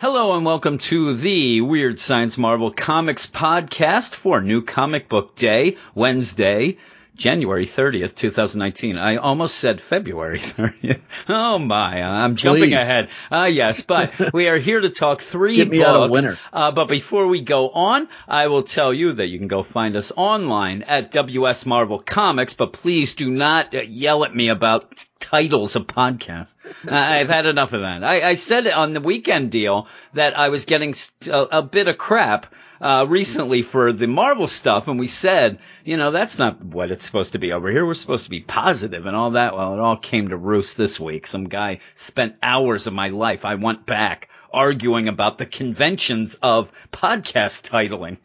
Hello and welcome to the Weird Science Marvel Comics podcast for New Comic Book Day, Wednesday, January 30th, 2019. I almost said February 30th. Oh my, I'm jumping Please. ahead. Ah, yes, but we are here to talk three Get me books. out of winter. Uh, but before we go on, I will tell you that you can go find us online at WS Marvel Comics, but please do not uh, yell at me about t- titles of podcasts. I've had enough of that. I, I said on the weekend deal that I was getting st- a, a bit of crap uh, recently for the Marvel stuff, and we said, you know, that's not what it's supposed to be over here. We're supposed to be positive and all that. Well, it all came to roost this week. Some guy spent hours of my life. I went back arguing about the conventions of podcast titling.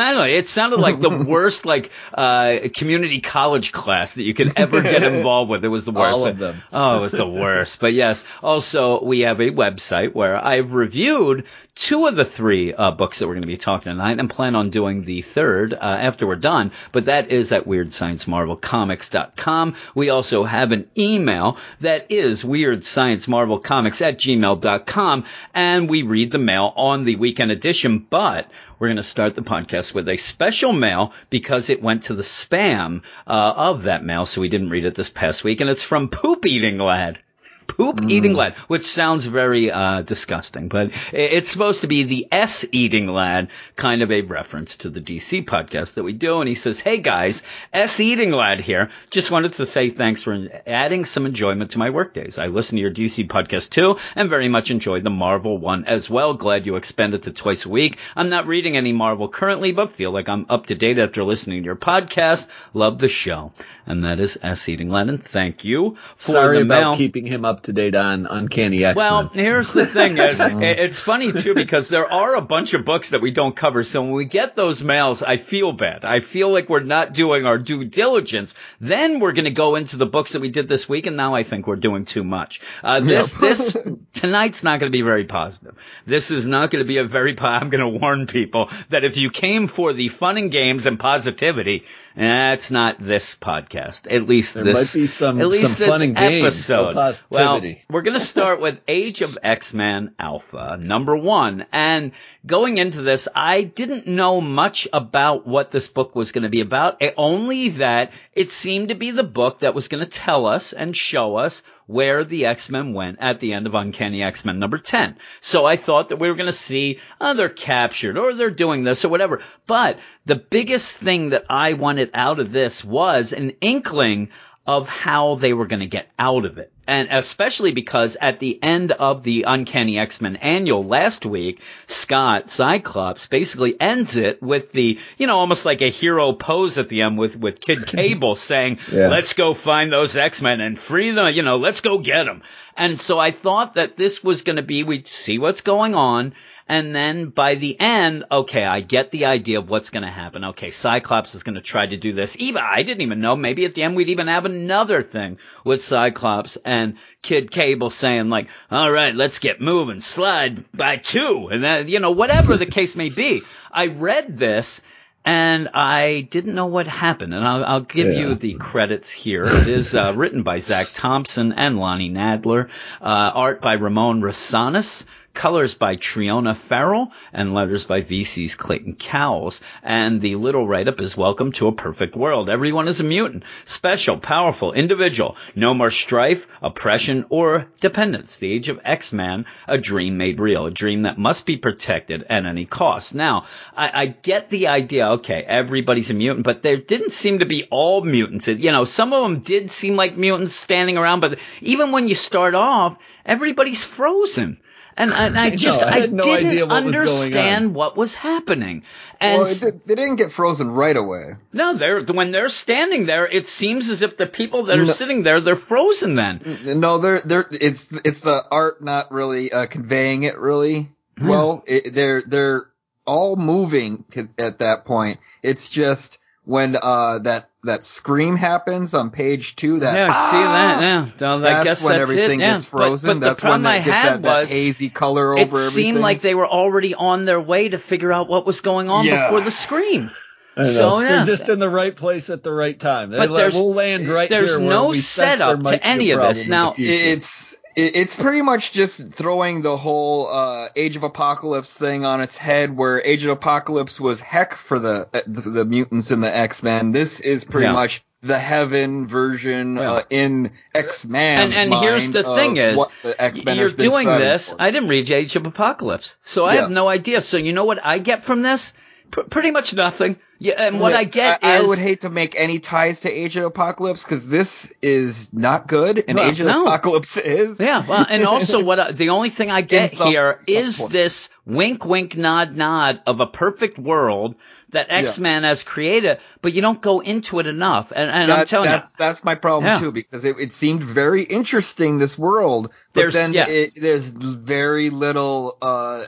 I don't know. It sounded like the worst, like, uh, community college class that you could ever get involved with. It was the worst. All of them. Oh, it was the worst. But yes, also we have a website where I've reviewed two of the three uh, books that we're going to be talking tonight and plan on doing the third uh, after we're done. But that is at WeirdScienceMarvelComics.com. We also have an email that is WeirdScienceMarvelComics at gmail.com and we read the mail on the weekend edition, but we're going to start the podcast with a special mail because it went to the spam uh, of that mail, so we didn't read it this past week, and it's from Poop Eating Lad. Poop eating lad, which sounds very uh, disgusting, but it's supposed to be the S eating lad, kind of a reference to the DC podcast that we do. And he says, "Hey guys, S eating lad here. Just wanted to say thanks for adding some enjoyment to my workdays. I listen to your DC podcast too, and very much enjoyed the Marvel one as well. Glad you expanded to twice a week. I'm not reading any Marvel currently, but feel like I'm up to date after listening to your podcast. Love the show." And that is S eating and thank you for Sorry the about mail. keeping him up to date on Uncanny X-Men. Well, here's the thing is, it's funny too because there are a bunch of books that we don't cover. So when we get those mails, I feel bad. I feel like we're not doing our due diligence. Then we're going to go into the books that we did this week, and now I think we're doing too much. Uh, this, this, tonight's not going to be very positive. This is not going to be a very, po- I'm going to warn people that if you came for the fun and games and positivity, that's not this podcast. At least There this, might be some- at least some this and games episode. well, we're going to start with Age of X-Men Alpha, number one. And going into this, I didn't know much about what this book was going to be about, eh, only that it seemed to be the book that was going to tell us and show us where the X-Men went at the end of Uncanny X-Men number 10. So I thought that we were going to see, oh, they're captured or they're doing this or whatever. But the biggest thing that I wanted out of this was an inkling of how they were going to get out of it. And especially because at the end of the Uncanny X-Men annual last week, Scott Cyclops basically ends it with the, you know, almost like a hero pose at the end with, with Kid Cable saying, Yeah. let's go find those X-Men and free them, you know, let's go get them. And so I thought that this was going to be, we'd see what's going on. And then by the end, okay, I get the idea of what's going to happen. Okay, Cyclops is going to try to do this. Even I didn't even know. Maybe at the end we'd even have another thing with Cyclops and Kid Cable saying like, "All right, let's get moving. Slide by two, and then you know whatever the case may be. I read this. And I didn't know what happened, and I'll, I'll give Yeah. you the credits here. It is uh, written by Zac Thompson and Lonnie Nadler, uh, art by Ramon Rosanas, colors by Triona Farrell, and letters by VC's Clayton Cowles. And the little write-up is Welcome to a Perfect World. Everyone is a mutant. Special, powerful, individual. No more strife, oppression, or dependence. The age of X-Man, a dream made real. A dream that must be protected at any cost. Now, I, I get the idea, okay, everybody's a mutant, but there didn't seem to be all mutants. You know, some of them did seem like mutants standing around, but even when you start off, everybody's frozen. And, and I just, I I, no didn't what understand what was happening. And Well, did, they didn't get frozen right away. no, they're, when they're standing there, it seems as if the people that are No. sitting there, they're frozen then. No, they're they're it's it's the art not really uh, conveying it really well. It, they're they're all moving at that point. It's just when uh that that scream happens on page two. That Yeah, I see that. "Ah!" Yeah, Well, I That's guess when that's everything it. Yeah. gets frozen. But, but That's the problem when I it gets had that, that hazy color over it everything. seemed like they were already on their way to figure out what was going on Yeah. before the scream. I know. so, yeah. They're just in the right place at the right time. They But let- there's- we'll land right There's here where no we sense setup there might to any of this. Now, it's It, it's pretty much just throwing the whole uh, Age of Apocalypse thing on its head, where Age of Apocalypse was heck for the uh, the, the mutants and the X Men. This is pretty Yeah. much the heaven version Yeah. uh, in X Men. And- and here's the thing is, what the X-Men You're doing this. for. I didn't read Age of Apocalypse, so I Yeah. have no idea. So you know what I get from this? P- pretty much nothing. Yeah, and what I get I, is I would hate to make any ties to Age of Apocalypse because this is not good, and Well, Age of no. Apocalypse is. Yeah, well, and also what I, the only thing I get some- here some is point. this wink, wink, nod, nod of a perfect world that X Men has created, but you don't go into it enough. And, and I'm That- telling you, that's that's my problem Yeah. too because it, it seemed very interesting this world, but There's- then yes. it, there's very little uh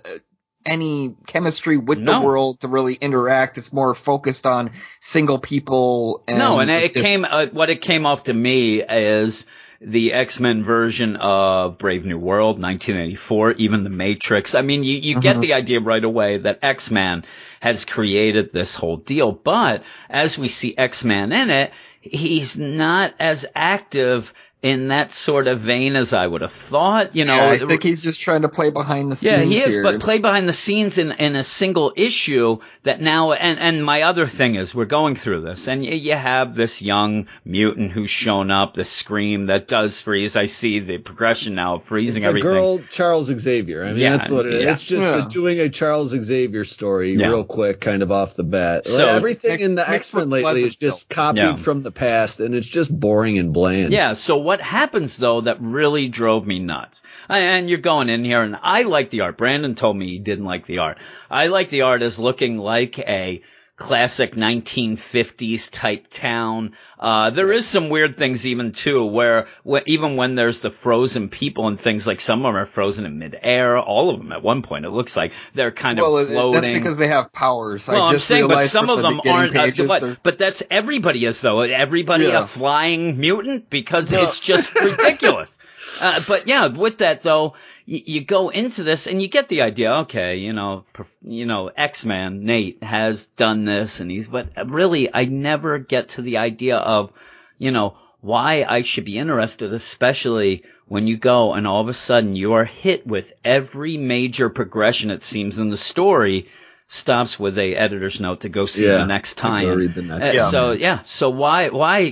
any chemistry with No. the world to really interact. It's more focused on single people. And no, and it, just- came. Uh, what it came off to me is the X Men version of Brave New World, 1984, even the Matrix. I mean, you you get Mhm. the idea right away that X Men has created this whole deal, but as we see X Men in it, he's not as active in that sort of vein as I would have thought. You know, Yeah, I think he's just trying to play behind the scenes. yeah, he is, here. but play behind the scenes in, in a single issue that now, and, and my other thing is we're going through this and you have this young mutant who's shown up, the scream that does freeze. I see the progression now of freezing It's a everything. girl, Charles Xavier. I mean, Yeah, that's what it is. yeah. It's just Yeah. the doing a Charles Xavier story Yeah. real quick, kind of off the bat. So- everything Mixed- in the X Men lately is just copied Yeah. from the past, and it's just boring and bland. Yeah, so what happens though that really drove me nuts? And you're going in here and I like the art. Brandon told me he didn't like the art. I like the art as looking like a classic 1950s type town. Uh, there is some weird things even too, where, wh- even when there's the frozen people and things like some of them are frozen in midair, all of them at one point, it looks like they're kind well, of floating. that's because they have powers. Well, I I'm saying, but some of the them aren't. Uh, but, but that's everybody is though. Everybody Yeah. a flying mutant because No. it's just ridiculous. Uh, but yeah, with that though, you, you go into this and you get the idea. Okay, you know, perf- you know, X Man Nate has done this, and he's. But really, I never get to the idea of, you know, why I should be interested, especially when you go and all of a sudden you are hit with every major progression it seems in the story stops with a editor's note to go see Yeah, the next time. read the next Uh, time. So yeah, so why why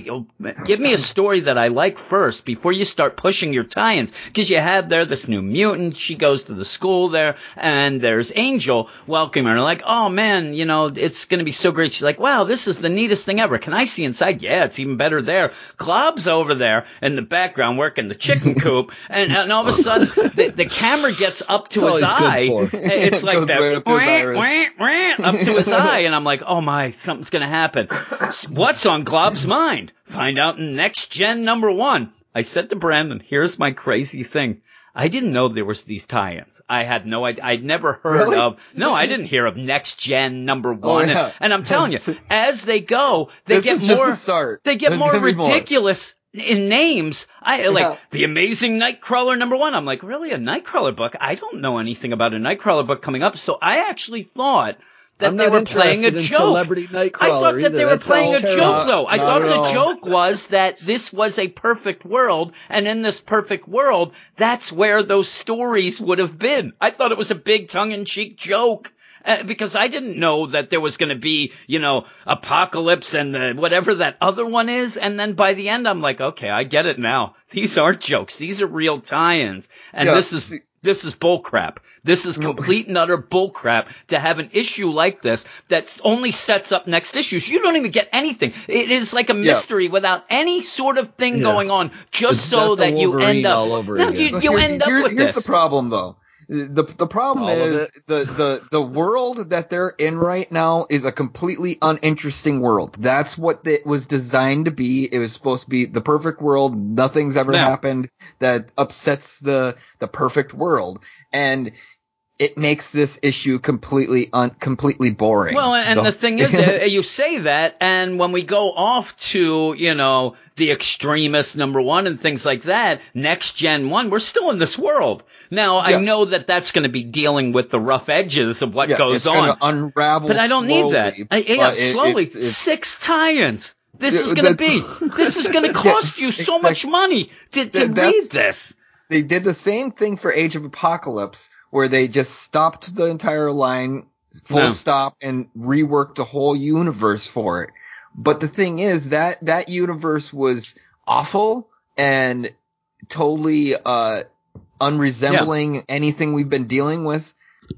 give me a story that I like first before you start pushing your tie-ins? Because you have there this new mutant. She goes to the school there, and there's Angel welcoming her. Like, oh man, you know it's gonna be so great. She's like, wow, this is the neatest thing ever. Can I see inside? Yeah, it's even better there. Glob's over there in the background working the chicken coop, and, and all of a sudden the, the camera gets up to That's his eye. It's like that right up to wah, wah, wah, up to his eye, and I'm like, oh my, something's gonna happen. What's on Glob's mind? Find out in next gen number one. I said to Brandon, here's my crazy thing. I didn't know there was these tie-ins. I had no idea. I'd never heard Really? of. No, I didn't hear of next gen number oh, one. Oh, yeah. and, and I'm telling you, as they go, they this get more. They get There's more gonna more. In names. I like Yeah. the Amazing Nightcrawler number one. I'm like, really a Nightcrawler book? I don't know anything about a Nightcrawler book coming up. So I actually thought that I'm they were playing a in joke. I thought that either. they were That playing a sounds joke terrible. though. I Not thought the joke was that this was a perfect world, and in this perfect world, that's where those stories would have been. I thought it was a big tongue-in-cheek joke. Uh, because I didn't know that there was going to be, you know, apocalypse and the, whatever that other one is. And then by the end, I'm like, okay, I get it now. These aren't jokes. These are real tie-ins. And Yeah, this is, see- this is bullcrap. This is complete and utter bullcrap to have an issue like this that only sets up next issues. You don't even get anything. It is like a mystery without any sort of thing Yeah. going on, just It's so that you end up. no, again. you, you here- end up here- with here's this. the problem, though. The the problem All is the, the the world that they're in right now is a completely uninteresting world. That's what it was designed to be. It was supposed to be the perfect world. Nothing's ever Yeah. happened that upsets the the perfect world, and it makes this issue completely un, completely boring. Well, and The- the thing is, uh, you say that, and when we go off to, you know, the extremist number one and things like that, next gen one, we're still in this world. Now, I know that that's going to be dealing with the rough edges of what yeah, goes on, unravel. but I don't need that. I, yeah, it- slowly. Six tie-ins. This Yeah, is going to be, this is going to cost you so much money to, to read this. they did the same thing for Age of Apocalypse, where they just stopped the entire line, full No. stop, and reworked the whole universe for it. But the thing is that that universe was awful and totally uh unresembling anything we've been dealing with.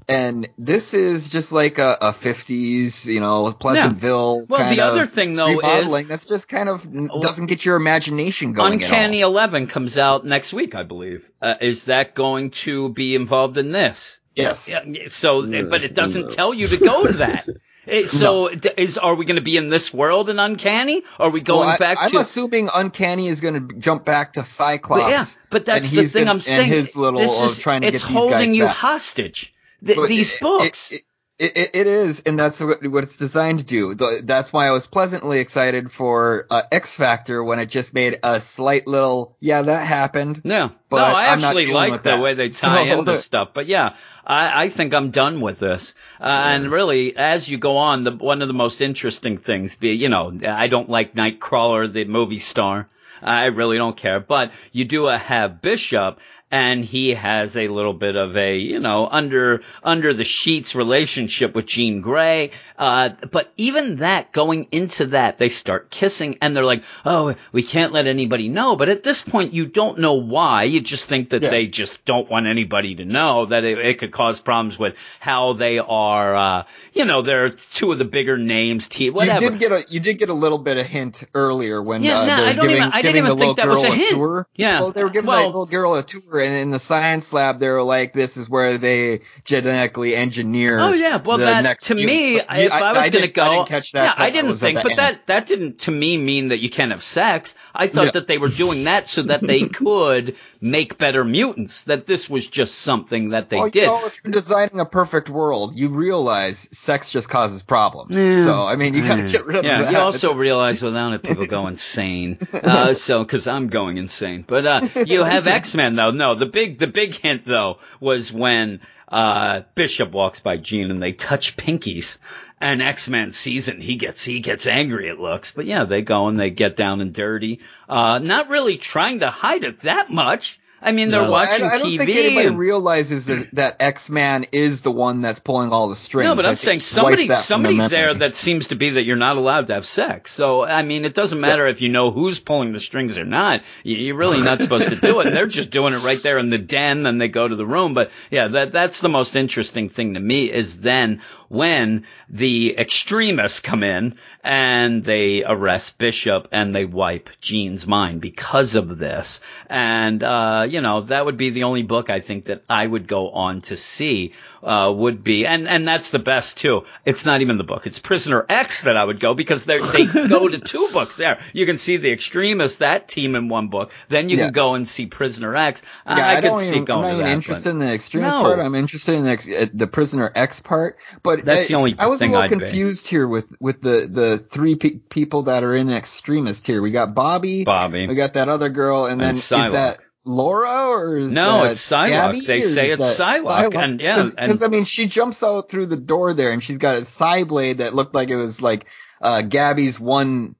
And this is just like a, a 50s, you know, Pleasantville. Well, kind the of other thing though is. That's just kind of doesn't get your imagination going. Uncanny At all. Eleven comes out next week, I believe. Uh, is that going to be involved in this? Yes. Yeah, so, No, but it doesn't no. tell you to go to that. Eh, so, d- is are we going to be in this world in Uncanny? Are we going Well, I, back I'm to? assuming Uncanny is going to jump back to Cyclops. But yeah, but that's the he's thing gonna- I'm and saying. his little this of is, trying to it's get these holding guys you back. hostage. Th- these it- books. It, it, it, it is, and that's what, what it's designed to do. The, that's why I was pleasantly excited for uh, X Factor when it just made a slight little, yeah, that happened. Yeah. But no, I I'm actually like the that. way they tie So- into stuff. But yeah, I, I think I'm done with this. Uh, And really, as you go on, the one of the most interesting things, be you know, I don't like Nightcrawler, the movie star. I really don't care. But you do uh, have Bishop, and he has a little bit of a, you know, under under the sheets relationship with Jean Grey. Uh, but even that, going into that, they start kissing, and they're like, "Oh, we can't let anybody know." But at this point, you don't know why. You just think that Yeah. they just don't want anybody to know that it, it could cause problems with how they are. Uh, you know, they're two of the bigger names. T- whatever. You did get a you did get a little bit of hint earlier when Yeah, uh, no, they're I don't giving, even- I didn't giving even the think little that was girl a hint. tour. Yeah. well, they were giving Well- that little girl a tour, and in the science lab, they were like, "This is where they genetically engineer." Oh yeah, well that next to me. But if you- I, was going to go, I didn't catch that. yeah, I didn't think, but end. that that didn't to me mean that you can't have sex. I thought Yeah. that they were doing that so that they could make better mutants. That this was just something that they Well, did. You know, if you're designing a perfect world, you realize sex just causes problems. Yeah. So I mean, you gotta get rid of yeah, that. you also realize without it, people go insane. Uh, so, because I'm going insane. But uh, you have X Men though. No, the big the big hint though was when uh, Bishop walks by Jean and they touch pinkies. And X Men sees it and he gets he gets angry. It looks, but yeah, they go and they get down and dirty. Uh, not really trying to hide it that much. I mean, they're No. watching I, I don't TV. think anybody and- realizes that, that X Man is the one that's pulling all the strings. No, but I I'm think saying somebody wiped the somebody's there that seems to be that you're not allowed to have sex. So I mean, it doesn't matter if you know who's pulling the strings or not. You- You're really not supposed to do it. They're just doing it right there in the den. Then they go to the room. But yeah, that that's the most interesting thing to me is then when the extremists come in and they arrest Bishop and they wipe Jean's mind because of this. And uh, you know, that would be the only book I think that I would go on to see uh, would be, and and that's the best too. It's not even the book; it's Prisoner X that I would go because they they go to two books there. You can see the extremists that team in one book, then you Yeah. can go and see Prisoner X. I, Yeah, I, I, could don't see even, going I'm not even interested but- in the extremist No. part. I'm interested in the, uh, the prisoner X part. But That's I, the only I was a I'd little be. confused here with with the the three pe- people that are in extremist here. We got Bobby, Bobby. we got that other girl, and then And is that Laura or is No, it's Psylocke. They say it's that Psylocke, and yeah, because I mean she jumps out through the door there, and she's got a side blade that looked like it was like uh Gabby's one.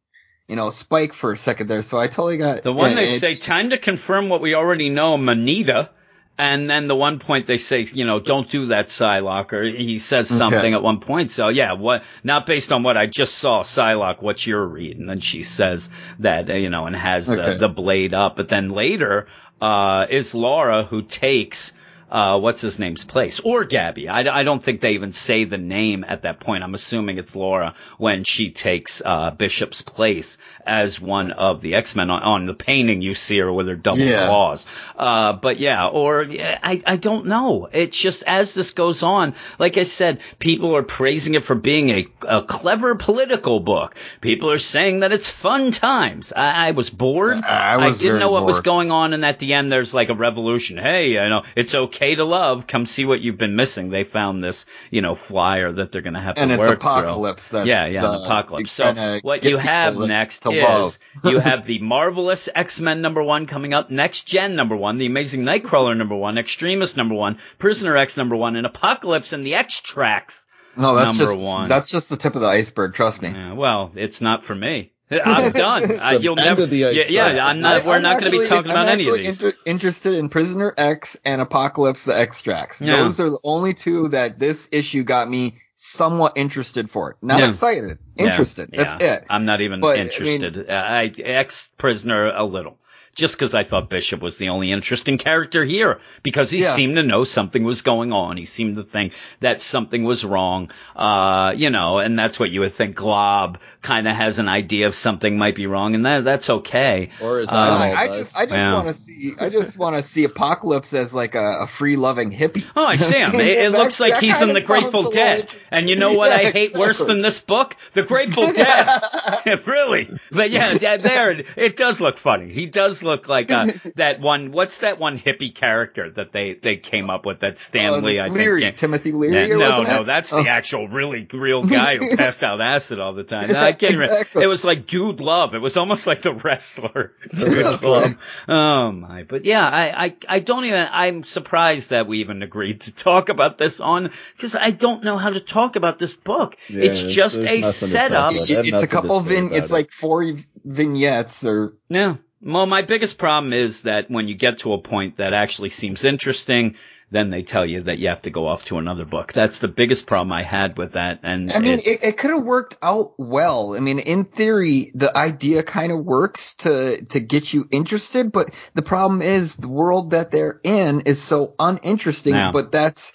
You know, spike for a second there, so I totally got The one yeah, they say, time to confirm what we already know, Manita. And then the one point they say, you know, don't do that, Psylocke, or he says something Okay. at one point. So yeah, what, not based on what I just saw, Psylocke, what's your read? And then she says that, you know, and has the, the blade up. But then later, uh, is Laura who takes, uh, what's his name's place? Or Gabby. I, I don't think they even say the name at that point. I'm assuming it's Laura when she takes, uh, Bishop's place as one of the X-Men on, on the painting you see her with her double Yeah. claws. Uh, but yeah, or yeah, I, I don't know. It's just as this goes on, like I said, people are praising it for being a, a clever political book. People are saying that it's fun times. I, I was bored. I was didn't know what was going on, and at the end, there's like a revolution. Hey, you know, it's okay to love. Come see what you've been missing. They found this, you know, flyer that they're going to have and to work through. And it's apocalypse. That's Yeah, yeah, the, apocalypse. So what you have next to is you have the marvelous X-Men number one coming up, Next Gen number one, the Amazing Nightcrawler number one, Extremist number one, Prisoner X number one, and Apocalypse and the X-Tracts. no, that's number just one. that's just the tip of the iceberg. Trust me. Yeah, well, it's not for me. I'm done. The you'll end never. of the yeah, yeah, I'm not. I- we're I'm not going to be talking I'm about any of actually these. inter- interested in Prisoner X and Apocalypse the X-Tracts. Yeah. Those are the only two that this issue got me somewhat interested for. it. Not Yeah. excited, Yeah, interested. That's yeah. it. I'm not even But, I mean- interested. I, ex prisoner a little. Just because I thought Bishop was the only interesting character here, because he Yeah. seemed to know something was going on. He seemed to think that something was wrong, uh, you know, and that's what you would think. Glob kind of has an idea of something might be wrong, and that that's okay. Or his Uh, I, I just, I just Yeah. want to see, I just want to see Apocalypse as like a, a free loving hippie. Oh, I see him. It, it looks like he's in the Grateful Dead. like- And you know what I Yeah, hate worse than this book? The Grateful Dead. really. But yeah, that, there, it does look funny. He does look like uh, that one, what's that one hippie character that they, they came up with, that Stanley, Uh, I Leary, think. Timothy Yeah, Leary. no, wasn't no, it? that's Oh. the actual really real guy who passed out acid all the time. No, I can't remember. Exactly. It was like Dude Love. It was almost like the wrestler Dude That's Love. right. Oh my! But yeah, I, I I don't even. I'm surprised that we even agreed to talk about this on because I don't know how to talk about this book. Yeah, it's just a nothing to talk setup. It- it's a couple vin. It's it. like four vignettes or Yeah. Well, my biggest problem is that when you get to a point that actually seems interesting, then they tell you that you have to go off to another book. That's the biggest problem I had with that. And I mean, it- it, it could have worked out well. I mean, in theory, the idea kind of works to to get you interested, but the problem is the world that they're in is so uninteresting. Yeah. But that's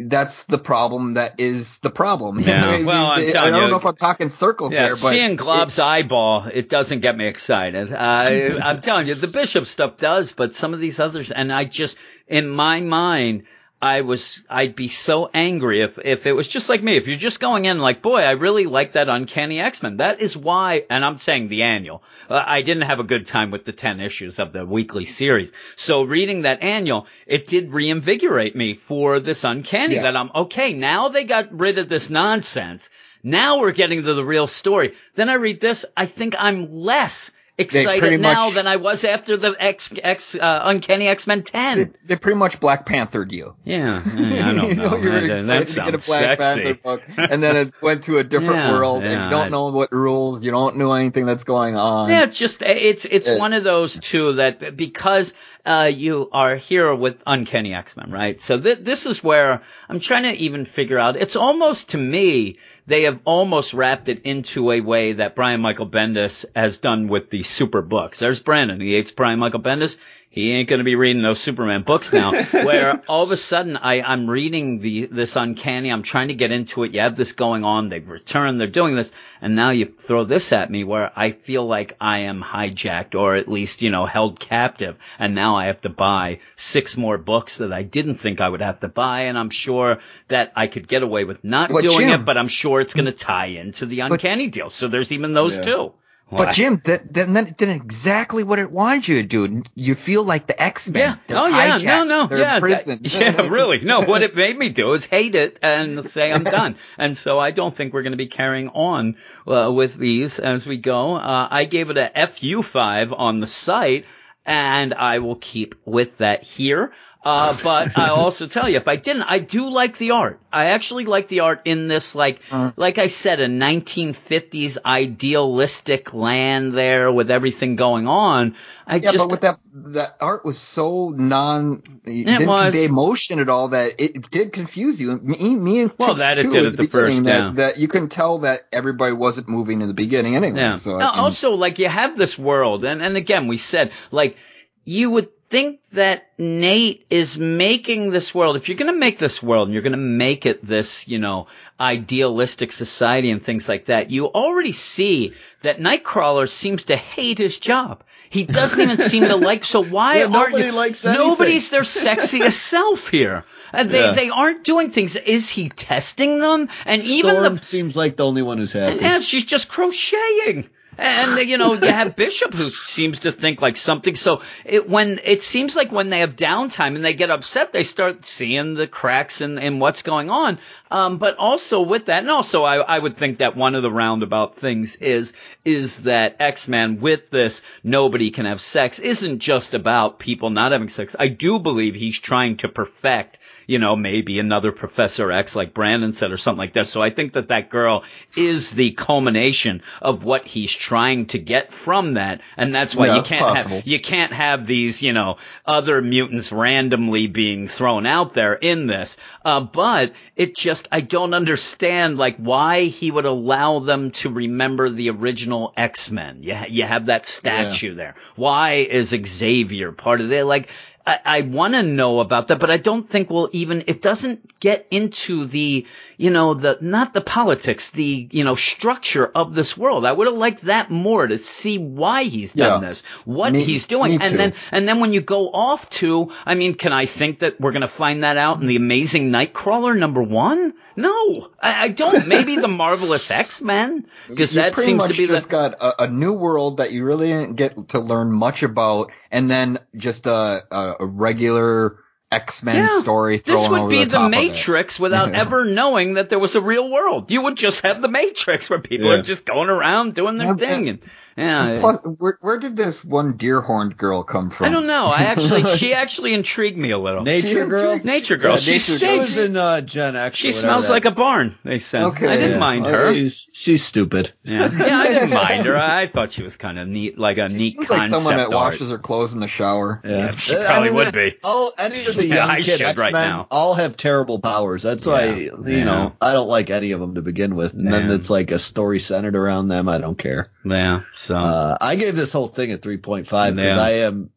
that's the problem. That is the problem. Yeah. I, mean, Well, I'm I telling don't you- know if I'm talking circles Yeah, here, but seeing Glob's eyeball, it doesn't get me excited. Uh, I'm telling you, the Bishop stuff does, but some of these others, and I just, in my mind, I was, I'd be so angry if, if it was just like me. If you're just going in like, boy, I really like that Uncanny X-Men. That is why, and I'm saying the annual. Uh, I didn't have a good time with the 10 issues of the weekly series. So reading that annual, it did reinvigorate me for this Uncanny Yeah. that I'm, okay, now they got rid of this nonsense. Now we're getting to the real story. Then I read this. I think I'm less excited now much- than I was after the X, X, uh, Uncanny X-Men 10. they, they pretty much Black Panthered you. Yeah, yeah, I don't you know. know, you were that, that to get a Black sexy. Panther book, and then it went to a different Yeah, world, and you don't I- know what rules, you don't know anything that's going on. Yeah, it's just it's it's Uh, one of those two that because uh, you are here with Uncanny X Men, right? So th- this is where I'm trying to even figure out. It's almost to me they have almost wrapped it into a way that Brian Michael Bendis has done with the super books. There's Brandon. He hates Brian Michael Bendis. He ain't going to be reading those Superman books now. where all of a sudden I, I'm reading the this uncanny. I'm trying to get into it. You have this going on. They've returned. They're doing this, and now you throw this at me where I feel like I am hijacked or at least you know held captive, and now I have to buy six more books that I didn't think I would have to buy, and I'm sure that I could get away with not But doing Jim- it, but I'm sure it's going to tie into the uncanny deal. So there's even those Yeah. two. But Jim, that, that, that did exactly what it wanted you to do. You feel like the X Men. Yeah. Oh yeah. No. No. They're yeah. that- yeah. Really. No. What it made me do is hate it and say I'm done. And so I don't think we're going to be carrying on uh, with these as we go. Uh, I gave it a FU five on the site, and I will keep with that here. Uh, but I'll also tell you, if I didn't, I do like the art. I actually like the art in this, like, Uh. like I said, a 1950s idealistic land there with everything going on. I Yeah, just, but with that, that art was so non, it didn't was. convey emotion at all that it did confuse you. Me, me and Well, that it did at at the first, that, yeah. that you couldn't tell that everybody wasn't moving in the beginning anyway. Yeah. So I also, like you have this world, and and again, we said like you would think that Nate is making this world. If you're going to make this world and you're going to make it this, you know, idealistic society and things like that, you already see that Nightcrawler seems to hate his job. He doesn't even seem to like. So why Yeah, aren't nobody you? likes anything. nobody's their sexiest self here. And they Yeah. they aren't doing things. Is he testing them? And even the seems like the only one who's happy. yeah, she's just crocheting. And you know, you have Bishop who seems to think like something. So it when it seems like when they have downtime and they get upset, they start seeing the cracks in what's going on. Um, but also with that, and also I, I would think that one of the roundabout things is is that X Men with this nobody can have sex isn't just about people not having sex. I do believe he's trying to perfect you know, maybe another Professor X like Brandon said or something like this. So I think that that girl is the culmination of what he's trying to get from that. And that's why Yeah, you can't have, you can't have these, you know, other mutants randomly being thrown out there in this. Uh, but it just, I don't understand, like, why he would allow them to remember the original X-Men. You, ha- you have that statue there. Why is Xavier part of it? Like, I, I want to know about that, but I don't think we'll even, it doesn't get into the, you know, the, not the politics, the, you know, structure of this world. I would have liked that more to see why he's done Yeah. this, what Me- he's doing. And then, and then when you go off to, I mean, can I think that we're going to find that out in the amazing Nightcrawler number one? No, I, I don't. Maybe the marvelous X-Men, because that seems to be just the, got a, a new world that you really didn't get to learn much about, and then just a, a regular X Men Yeah, story. This would over be the, the, top of it. Matrix without ever knowing that there was a real world. You would just have the Matrix where people Yeah. are just going around doing their Yeah, thing. And, yeah, plus, where, where did this one deer horned girl come from? I don't know. I actually, she actually intrigued me a little. Nature She Girl. Nature girl, Yeah, she Nature She Girl. stinks. was in uh, Gen X. She smells like a barn. They said. Okay. I didn't Yeah. mind her. She's, she's stupid. Yeah. yeah, I didn't mind her. I thought she was kind of neat, like a neat Seems concept like someone that art. washes her clothes in the shower. Yeah, she I probably mean, would be. All any of the young I kid X-Men right now. all have terrible powers. That's why Yeah, you yeah. know I don't like any of them to begin with. And then it's like a story centered around them. I don't care. Yeah. So. Uh, I gave this whole thing a 3.5 because Yeah. I am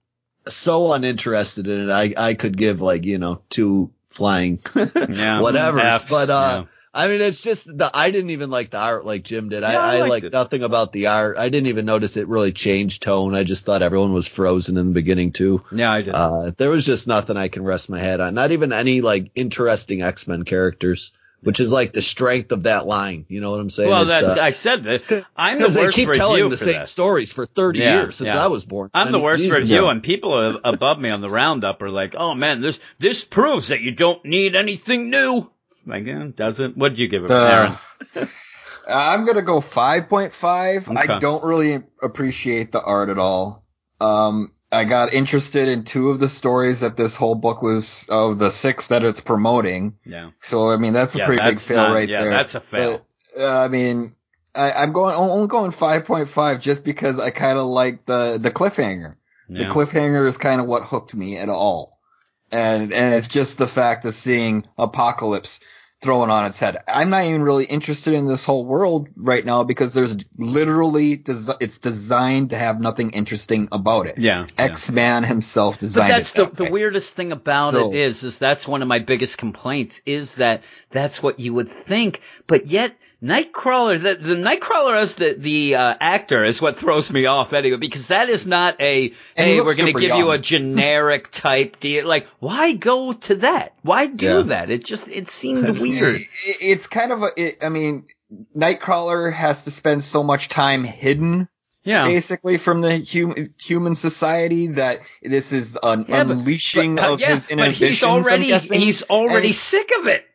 so uninterested in it. I I could give like you know two flying yeah. whatever. But uh, yeah. I mean, it's just the I didn't even like the art like Jim did. Yeah, I I, I liked like nothing about the art. I didn't even notice it really changed tone. I just thought everyone was frozen in the beginning too. yeah, I did. Uh, there was just nothing I can rest my head on. Not even any like interesting X Men characters, which is like the strength of that line. You know what I'm saying? well, It's, that's uh, I said that I'm the because they worst keep telling the same this. stories for 30 Yeah, years since yeah. I was born. I'm I the worst Jesus. review, and people are above me on the roundup are like, "Oh man, this this proves that you don't need anything new." Like, eh, doesn't? What did you give it, Aaron? Uh, I'm gonna go 5.5. Okay. I don't really appreciate the art at all. Um, I got interested in two of the stories that this whole book was of the six that it's promoting. Yeah, So I mean that's a Yeah, pretty big that's fail not- right yeah, there. that's a fail. But, uh, I mean, I, I'm going I'm only going 5.5 just because I kind of like the the cliffhanger. The cliffhanger is kind of what hooked me at all. And and it's just the fact of seeing Apocalypse thrown on its head. I'm not even really interested in this whole world right now because there's literally desi- it's designed to have nothing interesting about it. yeah, yeah. X-Man himself designed. But designed that's it. the, that the way. weirdest thing about So- it is, is that's one of my biggest complaints is that that's what you would think, but yet Nightcrawler, the, the Nightcrawler as the, the, uh, actor is what throws me off anyway, because that is not a, And hey, we're gonna super give you a generic type deal. Like, why go to that? Why do Yeah. that? It just, it seemed weird. It- It's kind of a. It, I mean, Nightcrawler has to spend so much time hidden Yeah. basically from the hum- human society that this is an Yeah, unleashing but, uh, of yeah, his but inhibitions. he's I'm already, he's already And- sick of it.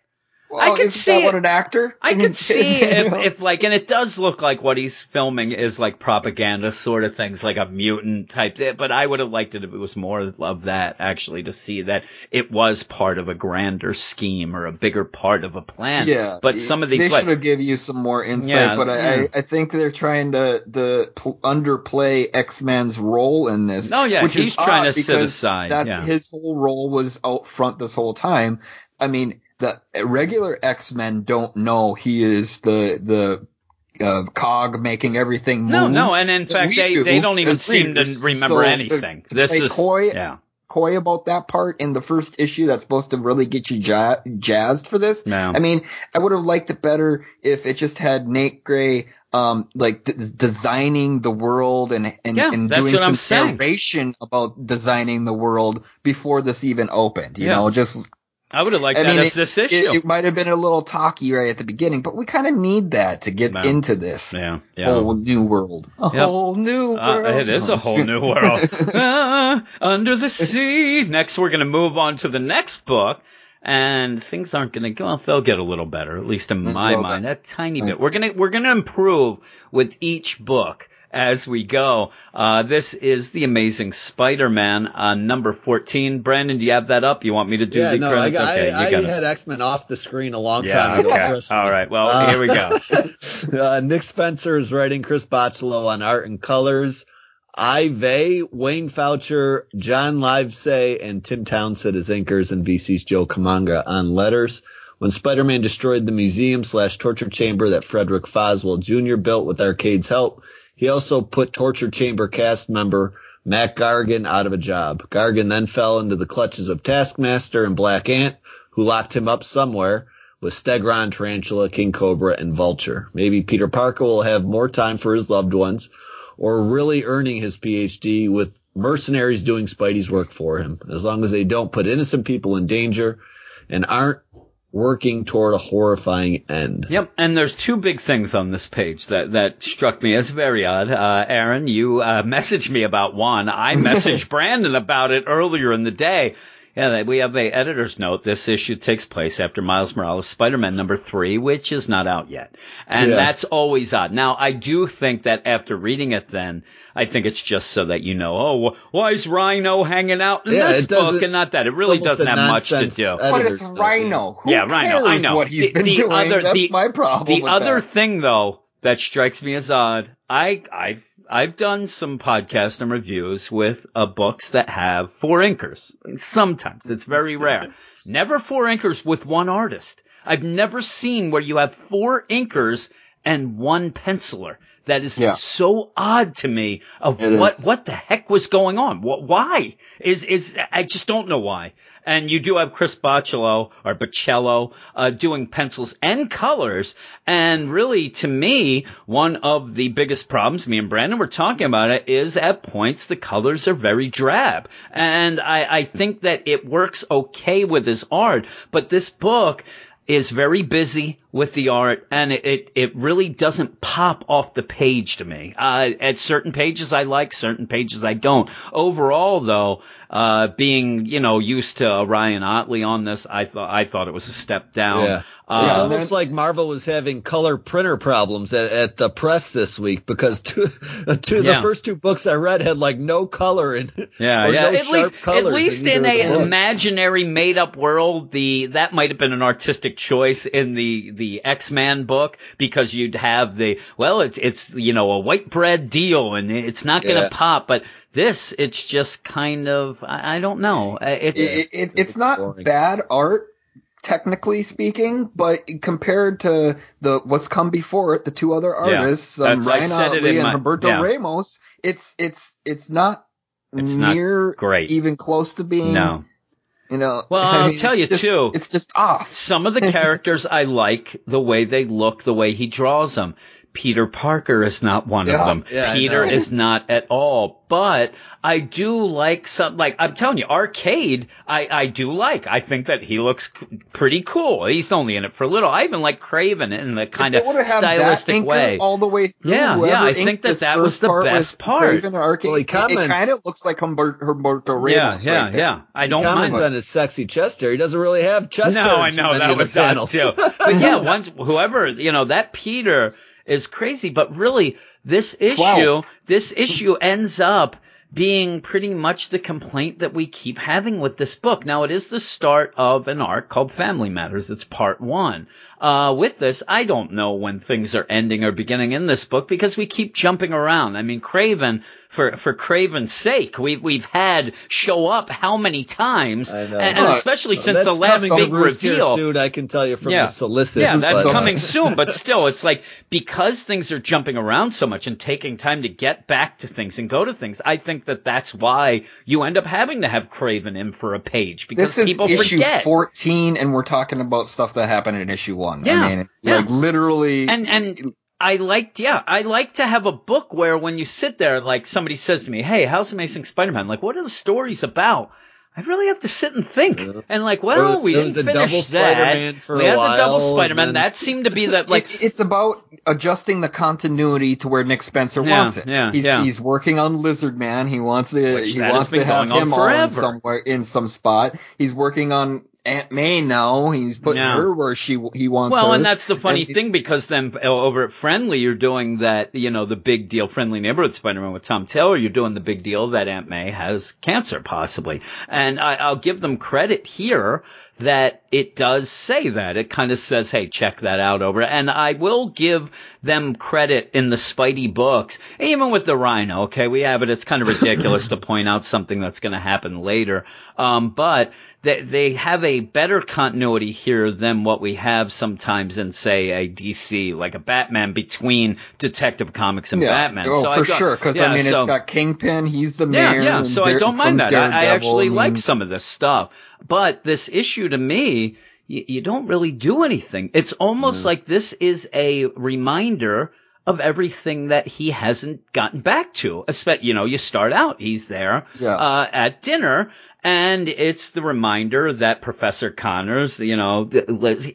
Well, I could see that what an actor. I could see if, if like, and it does look like what he's filming is like propaganda sort of things, like a mutant type. But I would have liked it if it was more of that, actually, to see that it was part of a grander scheme or a bigger part of a plan. Yeah, But some of these, they like, should have give you some more insight. Yeah, but I, yeah. I, I think they're trying to the pl- underplay X Men's role in this. Oh yeah, which he's is trying to sit aside, That's yeah. his whole role was out front this whole time. I mean, the regular X Men don't know he is the the uh, cog making everything move. no, no, and in fact, they, do they don't even seem to remember So, anything. to this is, coy, yeah, coy about that part in the first issue that's supposed to really get you ja- jazzed for this. Yeah. I mean, I would have liked it better if it just had Nate Grey, um, like d- designing the world and and, Yeah, and doing some narration about designing the world before this even opened. You Yeah. know, just I would have liked I that mean, as this issue. it, it might have been a little talky right at the beginning, but we kind of need that to get No. into this yeah, yeah. whole new world. A Yep. whole new Uh, world. it is a whole new world. Ah, under the sea. Next, we're going to move on to the next book. And things aren't going to go. Well, they'll get a little better, at least in my little mind, bit. a tiny bit. We're gonna we're gonna improve with each book as we go. Uh, this is the Amazing Spider-Man, uh, number 14. Brandon, do you have that up? You want me to do yeah, the no, credits? I, okay, I, you got I had X Men off the screen a long Yeah, time ago. okay. All right. Well, Uh, here we go. uh, Nick Spencer is writing Chris Bachalo on art and colors. I Wayne Faucher, John Livesay, and Tim Townsend as inkers and VC's Joe Caramagna on letters. When Spider-Man destroyed the museum slash torture chamber that Frederick Foswell Jr. built with Arcade's help, he also put torture chamber cast member Mac Gargan out of a job. Gargan then fell into the clutches of Taskmaster and Black Ant, who locked him up somewhere with Stegron, Tarantula, King Cobra, and Vulture. Maybe Peter Parker will have more time for his loved ones, or really earning his PhD with mercenaries doing Spidey's work for him, as long as they don't put innocent people in danger and aren't working toward a horrifying end. Yep, and there's two big things on this page that that struck me as very odd. Uh, Aaron, you uh, messaged me about one. I messaged Brandon about it earlier in the day. Yeah, we have a editor's note. This issue takes place after Miles Morales' Spider-Man number three, which is not out yet, and Yeah. that's always odd. Now, I do think that after reading it, then I think it's just so that you know, oh, why is Rhino hanging out in Yeah, this book and not that? It really doesn't have much to do. editor's But it's note, Rhino. Who Yeah, Rhino, I know. what he's The- been the doing? other- That's the- my problem. The with other that. thing, though, that strikes me as odd, I, I've, I've done some podcasts and reviews with uh, books that have four inkers. Sometimes it's very rare. Never four inkers with one artist. I've never seen where you have four inkers and one penciler. That is Yeah. so odd to me. Of It what is. what the heck was going on? What why is is I just don't know why. And you do have Chris Boccello or Bocello uh, doing pencils and colors. And really, to me, one of the biggest problems, me and Brandon were talking about it, is at points the colors are very drab. And I, I think that it works okay with his art, but this book is very busy with the art and it, it, it really doesn't pop off the page to me. Uh, at certain pages I like, certain pages I don't. Overall though, uh, being, you know, used to Ryan Ottley on this, I thought, I thought it was a step down. Yeah. Uh, it's almost like Marvel was having color printer problems at, at the press this week because two, two Yeah. the first two books I read had like no color in Yeah, yeah. no at least, at least in in either a of the books. imaginary made-up world, the that might have been an artistic choice in the the X-Men book because you'd have the well, it's it's you know a white bread deal and it's not going to Yeah. pop, but this it's just kind of I, I don't know. Uh, It's it, it, it's not boring. bad art technically speaking but compared to the what's come before it the two other artists um, That's- I Ryan said Ottley and my- Humberto yeah. Ramos it's it's it's not It's not near great. even close to being no. You know Well, I I'll mean, tell you just- too. it's just off Some of the characters I like the way they look, the way he draws them. Peter Parker is not one of them. Yeah, Peter is not at all. But I do like some, like, I'm telling you, Arcade, I, I do like. I think that he looks c- pretty cool. He's only in it for a little. I even like Kraven in the kind of they would've had that stylistic way. all the way through. Yeah, yeah, I think that that was the part best part. Kraven and Arcade, Well, he it- comments- it, kind of looks like Humber, Humberto Yeah, Ramos. yeah, right yeah. I He don't mind. comments on his sexy chest hair. He doesn't really have chest hair. No, I know that was odd panels. too. But yeah, once whoever you know that Peter is crazy. But really, this issue, Twelve. this issue ends up being pretty much the complaint that we keep having with this book. Now, it is the start of an arc called Family Matters. It's part one. Uh, with this, I don't know when things are ending or beginning in this book because we keep jumping around. I mean, Kraven, for, for Kraven's sake, we've, we've had show up how many times? I know. And, and Look, especially since the last big roost reveal. Soon, I can tell you from Yeah. the solicits. Yeah, that's but, uh, coming soon, but still, it's like because things are jumping around so much and taking time to get back to things and go to things. I think that that's why you end up having to have Kraven in for a page because This is people issue forget. 14, and we're talking about stuff that happened in issue one. Yeah, I mean, yeah. like literally. and and I liked, yeah, I like to have a book where when you sit there, like somebody says to me, "Hey, how's Amazing Spider-Man?" Like, what are the stories about? I really have to sit and think, Yeah. and like, well, was- we there didn't was a finish double that. Spider-Man for we a had the double Spider-Man. then- That seemed to be the like. It- it's about adjusting the continuity to where Nick Spencer Yeah, wants it. yeah, he's, yeah. he's working on Lizard Man. He wants to Which he wants to have going on him in somewhere in some spot. He's working on Aunt May know. He's putting Yeah. her where she he wants Well, her. and that's the funny And- thing because then uh, over at Friendly, you're doing that, you know, the big deal, Friendly Neighborhood Spider-Man with Tom Taylor, you're doing the big deal that Aunt May has cancer possibly. And I, I'll give them credit here that it does say that. It kind of says, hey, check that out over. And I will give them credit in the Spidey books, even with the Rhino. Okay, we have it. It's kind of ridiculous to point out something that's going to happen later. Um, but they, they have a better continuity here than what we have sometimes in, say, a DC, like a Batman between Detective Comics and yeah. Batman. Oh, so for I got- sure. Because yeah, I mean, so- it's got Kingpin. He's the yeah, mayor. yeah. and So I don't mind that. I, I Daredevil, actually mean, like some of this stuff. But this issue to me, you, you don't really do anything. It's almost like this is a reminder of everything that he hasn't gotten back to. You know, you start out, he's there Yeah. uh, at dinner. And it's the reminder that Professor Connors, you know,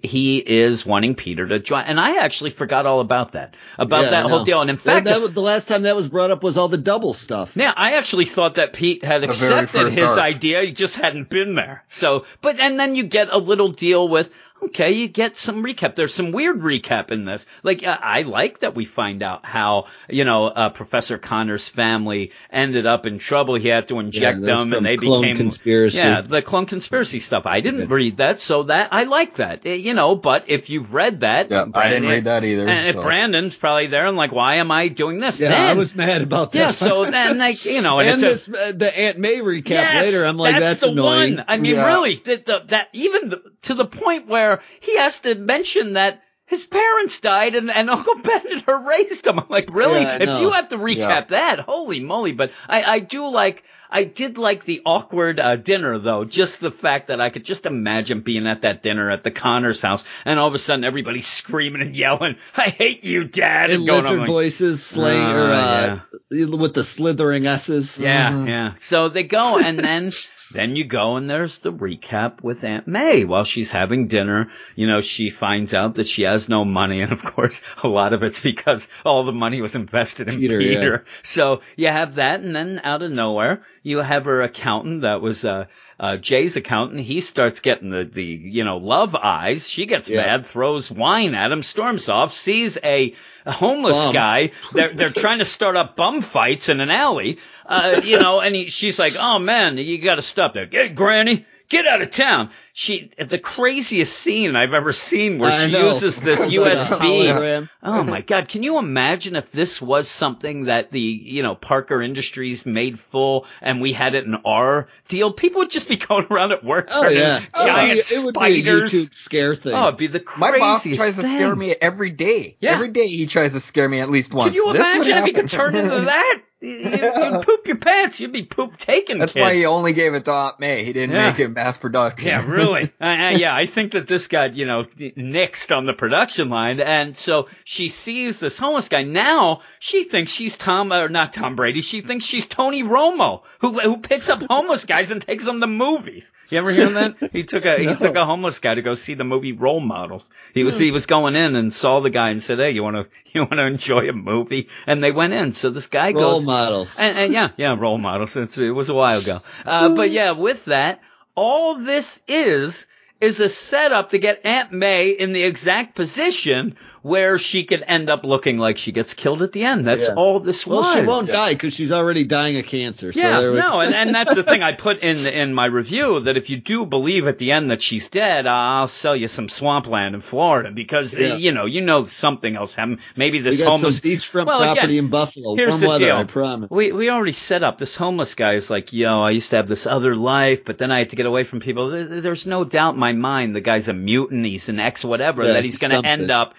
he is wanting Peter to join. And I actually forgot all about that, about Yeah, that I whole deal. And in fact, that was, the last time that was brought up was all the double stuff. yeah, I actually thought that Pete had The accepted his arc. idea. He just hadn't been there. So, but, and then you get a little deal with, okay, you get some recap. There's some weird recap in this. Like, uh, I like that we find out how, you know, uh, Professor Connor's family ended up in trouble. He had to inject that's them and they Clone became, Conspiracy. yeah, the clone conspiracy stuff. I didn't read that, so that, I like that. Eh, You know, but if you've read that, Yeah, I didn't read that either. And if so. Brandon's probably there and like, why am I doing this? Yeah, then, I was mad about that. yeah, so then like, you know, and, and it's a, this uh, the Aunt May recap Yes, later. I'm like, that's, the annoying. one. I mean, Yeah. really, the, the, that even the, to the point where he has to mention that his parents died and, and Uncle Ben and her raised him. I'm like, really? Yeah, if you have to recap Yeah. that, holy moly! But I, I do like. I did like the awkward uh, dinner though, just the fact that I could just imagine being at that dinner at the Connors house, and all of a sudden everybody's screaming and yelling, "I hate you, Dad!" In and going, lizard like, voices, slaying Uh, or uh, with the slithering S's. Yeah, Mhm. yeah. So they go, and then then you go, and there's the recap with Aunt May while she's having dinner. You know, she finds out that she has no money, and of course, a lot of it's because all the money was invested in Peter, Peter. yeah. So you have that, and then out of nowhere, you have her accountant that was uh, uh, Jay's accountant. He starts getting the the you know love eyes. She gets Yeah. mad, throws wine at him, storms off, sees a, a homeless Bum. guy. They're they're trying to start up bum fights in an alley. Uh, you know, and he, she's like, "Oh man, you got to stop that. Get Granny, get out of town." She the craziest scene I've ever seen where I she know. uses this It's like a USB. Oh my God! Can you imagine if this was something that the you know Parker Industries made full, and we had it in our deal? People would just be going around at work, Oh yeah, giant oh, it would be, spiders. Would be a YouTube scare thing. oh, it'd be the craziest My craziest boss tries to scare me every day. Yeah. Every day he tries to scare me at least once. Can you This would imagine if he happen. could turn into that? You, you'd poop your pants. You'd be poop taken. That's kid. why he only gave it to Aunt May. He didn't Yeah. make it mass production. Yeah, really. uh, uh, yeah, I think that this got, you know, nixed on the production line. And so she sees this homeless guy. Now she thinks she's Tom, or not Tom Brady. She thinks she's Tony Romo, who, who picks up homeless guys and takes them to movies. You ever hear that? He took a, he took a homeless guy to go see the movie Role Models. He was, he was going in and saw the guy and said, Hey, you want to, you want to enjoy a movie? And they went in. So this guy Role goes, models. and, and yeah, yeah, role models. It's, it was a while ago. Uh, but yeah, with that, all this is, is a setup to get Aunt May in the exact position where she could end up looking like she gets killed at the end. That's Yeah. all this well, was. she won't die because she's already dying of cancer. So Yeah, there we- no, and, and that's the thing I put in in my review that if you do believe at the end that she's dead, I'll sell you some swampland in Florida because Yeah. you know you know something else happened. Maybe we this got homeless some beachfront Well, again, property in Buffalo. here's Warm the weather, deal. I promise. We we already set up this homeless guy is like, yo, I used to have this other life, but then I had to get away from people. There's no doubt in my mind the guy's a mutant, he's an ex whatever, Yeah, that he's going to end up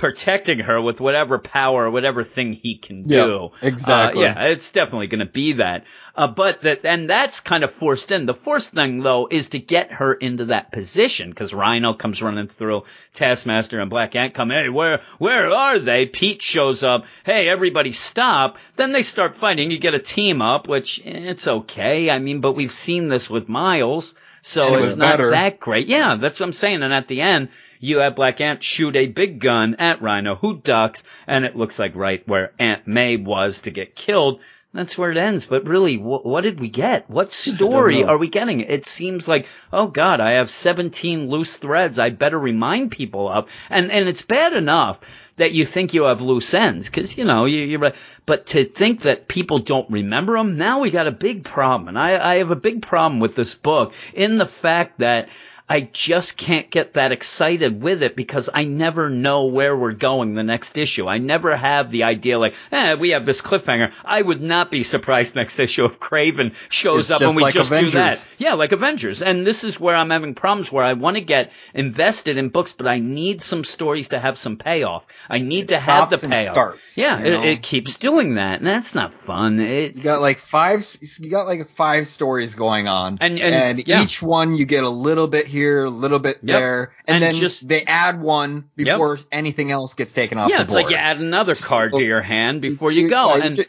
protecting her with whatever power, whatever thing he can Yeah, do. exactly. Uh, yeah, it's definitely going to be that. Uh, but that, and that's kind of forced in. The forced thing though is to get her into that position because Rhino comes running through, Taskmaster and Black Ant come, hey, where, where are they? Pete shows up, hey, everybody stop. Then they start fighting. You get a team up, which eh, it's okay. I mean, but we've seen this with Miles. So it it's not better. that great. Yeah, that's what I'm saying. And at the end, you have Black Ant shoot a big gun at Rhino who ducks and it looks like right where Aunt May was to get killed. that's where it ends. But really, wh- what did we get? What story are we getting? It seems like, oh God, I have 17 loose threads. I better remind people of. And, and it's bad enough that you think you have loose ends because, you know, you, you're, but to think that people don't remember them, now we got a big problem. And I, I have a big problem with this book in the fact that I just can't get that excited with it because I never know where we're going the next issue. I never have the idea like, eh, we have this cliffhanger. I would not be surprised next issue if Kraven shows It's up and we like just do that. Yeah, like Avengers. And this is where I'm having problems where I want to get invested in books, but I need some stories to have some payoff. I need to have the and payoff. starts, yeah, you it, know? it keeps doing that, and that's not fun. It's You got like five. You got like five stories going on, And- and- yeah. each one you get a little bit here, a little bit Yep. there, and, And then just- they add one before anything else gets taken off. yeah, it's like you add another card to your hand before you go, yeah, and ju-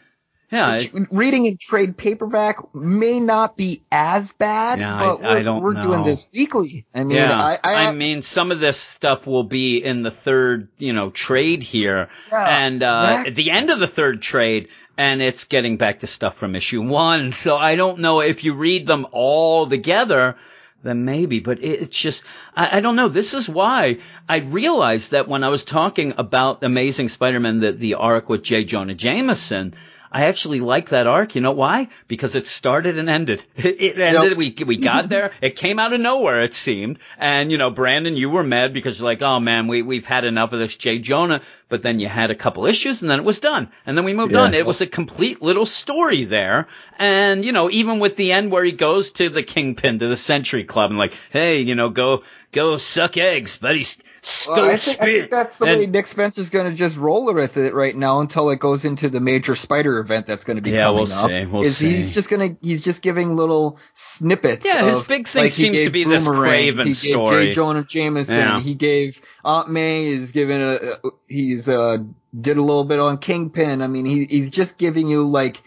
yeah, reading in trade paperback may not be as bad, Yeah, but I we're, don't we're doing this weekly. I mean, yeah, I, I, mean, some of this stuff will be in the third, you know, trade here, and uh, exactly. at the end of the third trade, and it's getting back to stuff from issue one. So I don't know if you read them all together. Then maybe, but it, it's just, I, I don't know. This is why I realized that when I was talking about Amazing Spider-Man, the, the arc with J. Jonah Jameson, I actually like that arc. You know why? Because it started and ended. It, it ended. We we got there. It came out of nowhere. It seemed. And you know, Brandon, you were mad because you're like, oh man, we we've had enough of this Jay Jonah. But then you had a couple issues, and then it was done. And then we moved Yeah. on. It was a complete little story there. And you know, even with the end where he goes to the Kingpin to the Century Club and like, hey, you know, go go suck eggs, buddy. Well, I, think, I think that's the And- way Nick Spencer's going to just roll with it right now until it goes into the major spider event that's going to be Yeah, coming we'll up. see, we'll is he's just going to he's just giving little snippets. Yeah, his big thing like seems to be this Boomerang, Kraven he story. Gave J. Jonah Jameson. Yeah. He gave Aunt May is giving a he's uh did a little bit on Kingpin. I mean, he he's just giving you like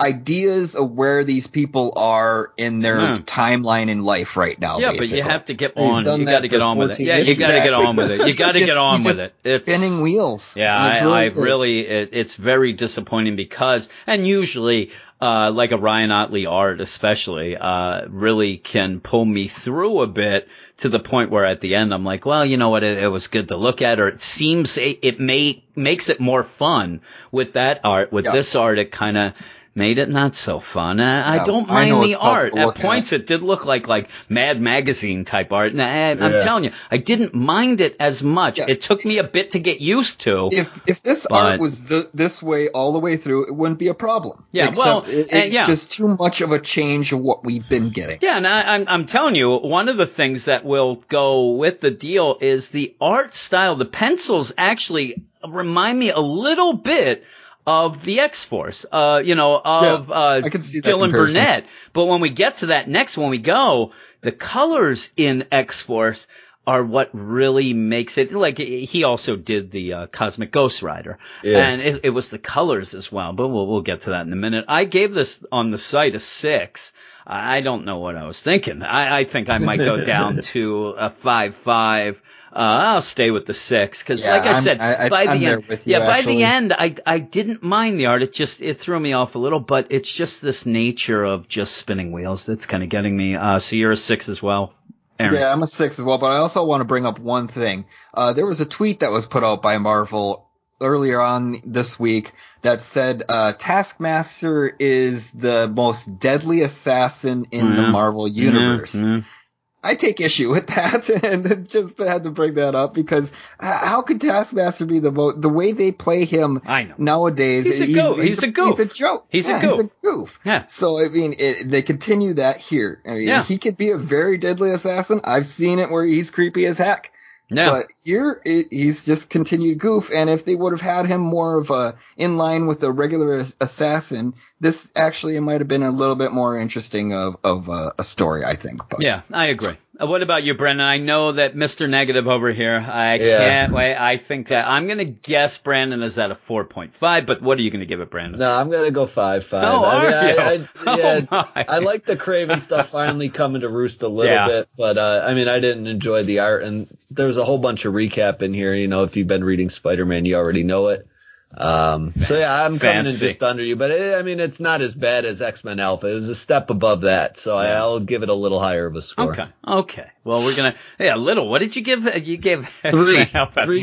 ideas of where these people are in their Yeah. timeline in life right now. Yeah, but you have to get on. You got to get on with it. Yeah, you issues. got to get on with it. You got to get on with it. It's spinning wheels. Yeah, And it's I, I really, it, it's very disappointing because, and usually, uh, like a Ryan Ottley art especially, uh, really can pull me through a bit to the point where at the end I'm like, well, you know what, it, it was good to look at, or it seems it, it may, makes it more fun with that art. With Yeah. this art, it kind of, Made it not so fun. Uh, I Yeah, don't mind know the art. At look at. points, it did look like like Mad Magazine type art. And I, I'm Yeah. telling you, I didn't mind it as much. Yeah. It took me a bit to get used to. if if this But- art was th- this way all the way through, it wouldn't be a problem. Yeah, Except well, it- it's yeah. just too much of a change of what we've been getting. Yeah, and I, I'm I'm telling you, one of the things that will go with the deal is the art style. The pencils actually remind me a little bit of the X Force. Uh, you know, of uh, see that Dylan. Burnett. But when we get to that next, when we go, the colors in X Force are what really makes it like he also did the uh, Cosmic Ghost Rider, Yeah. and it, it was the colors as well. But we'll we'll get to that in a minute. I gave this on the site a six. I don't know what I was thinking. I, I think I might go down to a five five. Uh, I'll stay with the six because, Yeah, like I I'm- said, I- by I'm the end, you, yeah, by actually. the end, I I didn't mind the art. It just it threw me off a little, but it's just this nature of just spinning wheels that's kind of getting me. Uh, so you're a six as well, Aaron. Yeah, I'm a six as well, but I also want to bring up one thing. Uh, there was a tweet that was put out by Marvel earlier on this week that said uh, Taskmaster is the most deadly assassin in the Marvel universe. Yeah, yeah. I take issue with that, and just had to bring that up because how could Taskmaster be the most the way they play him I know. nowadays? He's a goof. He's a goof. He's a joke. He's a Yeah, goof. He's a goof. Yeah. So I mean, it, they continue that here. I mean, Yeah. he could be a very deadly assassin. I've seen it where he's creepy as heck. Yeah. But here, it, he's just continued goof. And if they would have had him more of a in line with a regular as- assassin, this actually might have been a little bit more interesting of of uh, a story, I think. But Yeah, I agree. Uh, what about you, Brendan? I know that Mr. Negative over here. I Yeah. can't wait. I think that I'm going to guess Brandon is at a 4.5, but what are you going to give it, Brandon? No, I'm gonna go five five. Oh, I mean, are I, you? I, Oh, yeah, my. I like the Kraven stuff finally coming to roost a little Yeah. bit, but uh, I mean, I didn't enjoy the art, and there's a whole bunch of recap in here. You know, if you've been reading Spider-Man, you already know it. Um, so yeah, I'm coming in just under you, but it, I mean, it's not as bad as X Men Alpha. It was a step above that, so Yeah. I'll give it a little higher of a score. Okay. Okay. Well, we're gonna. Yeah, little. What did you give? You gave Three. Three, three.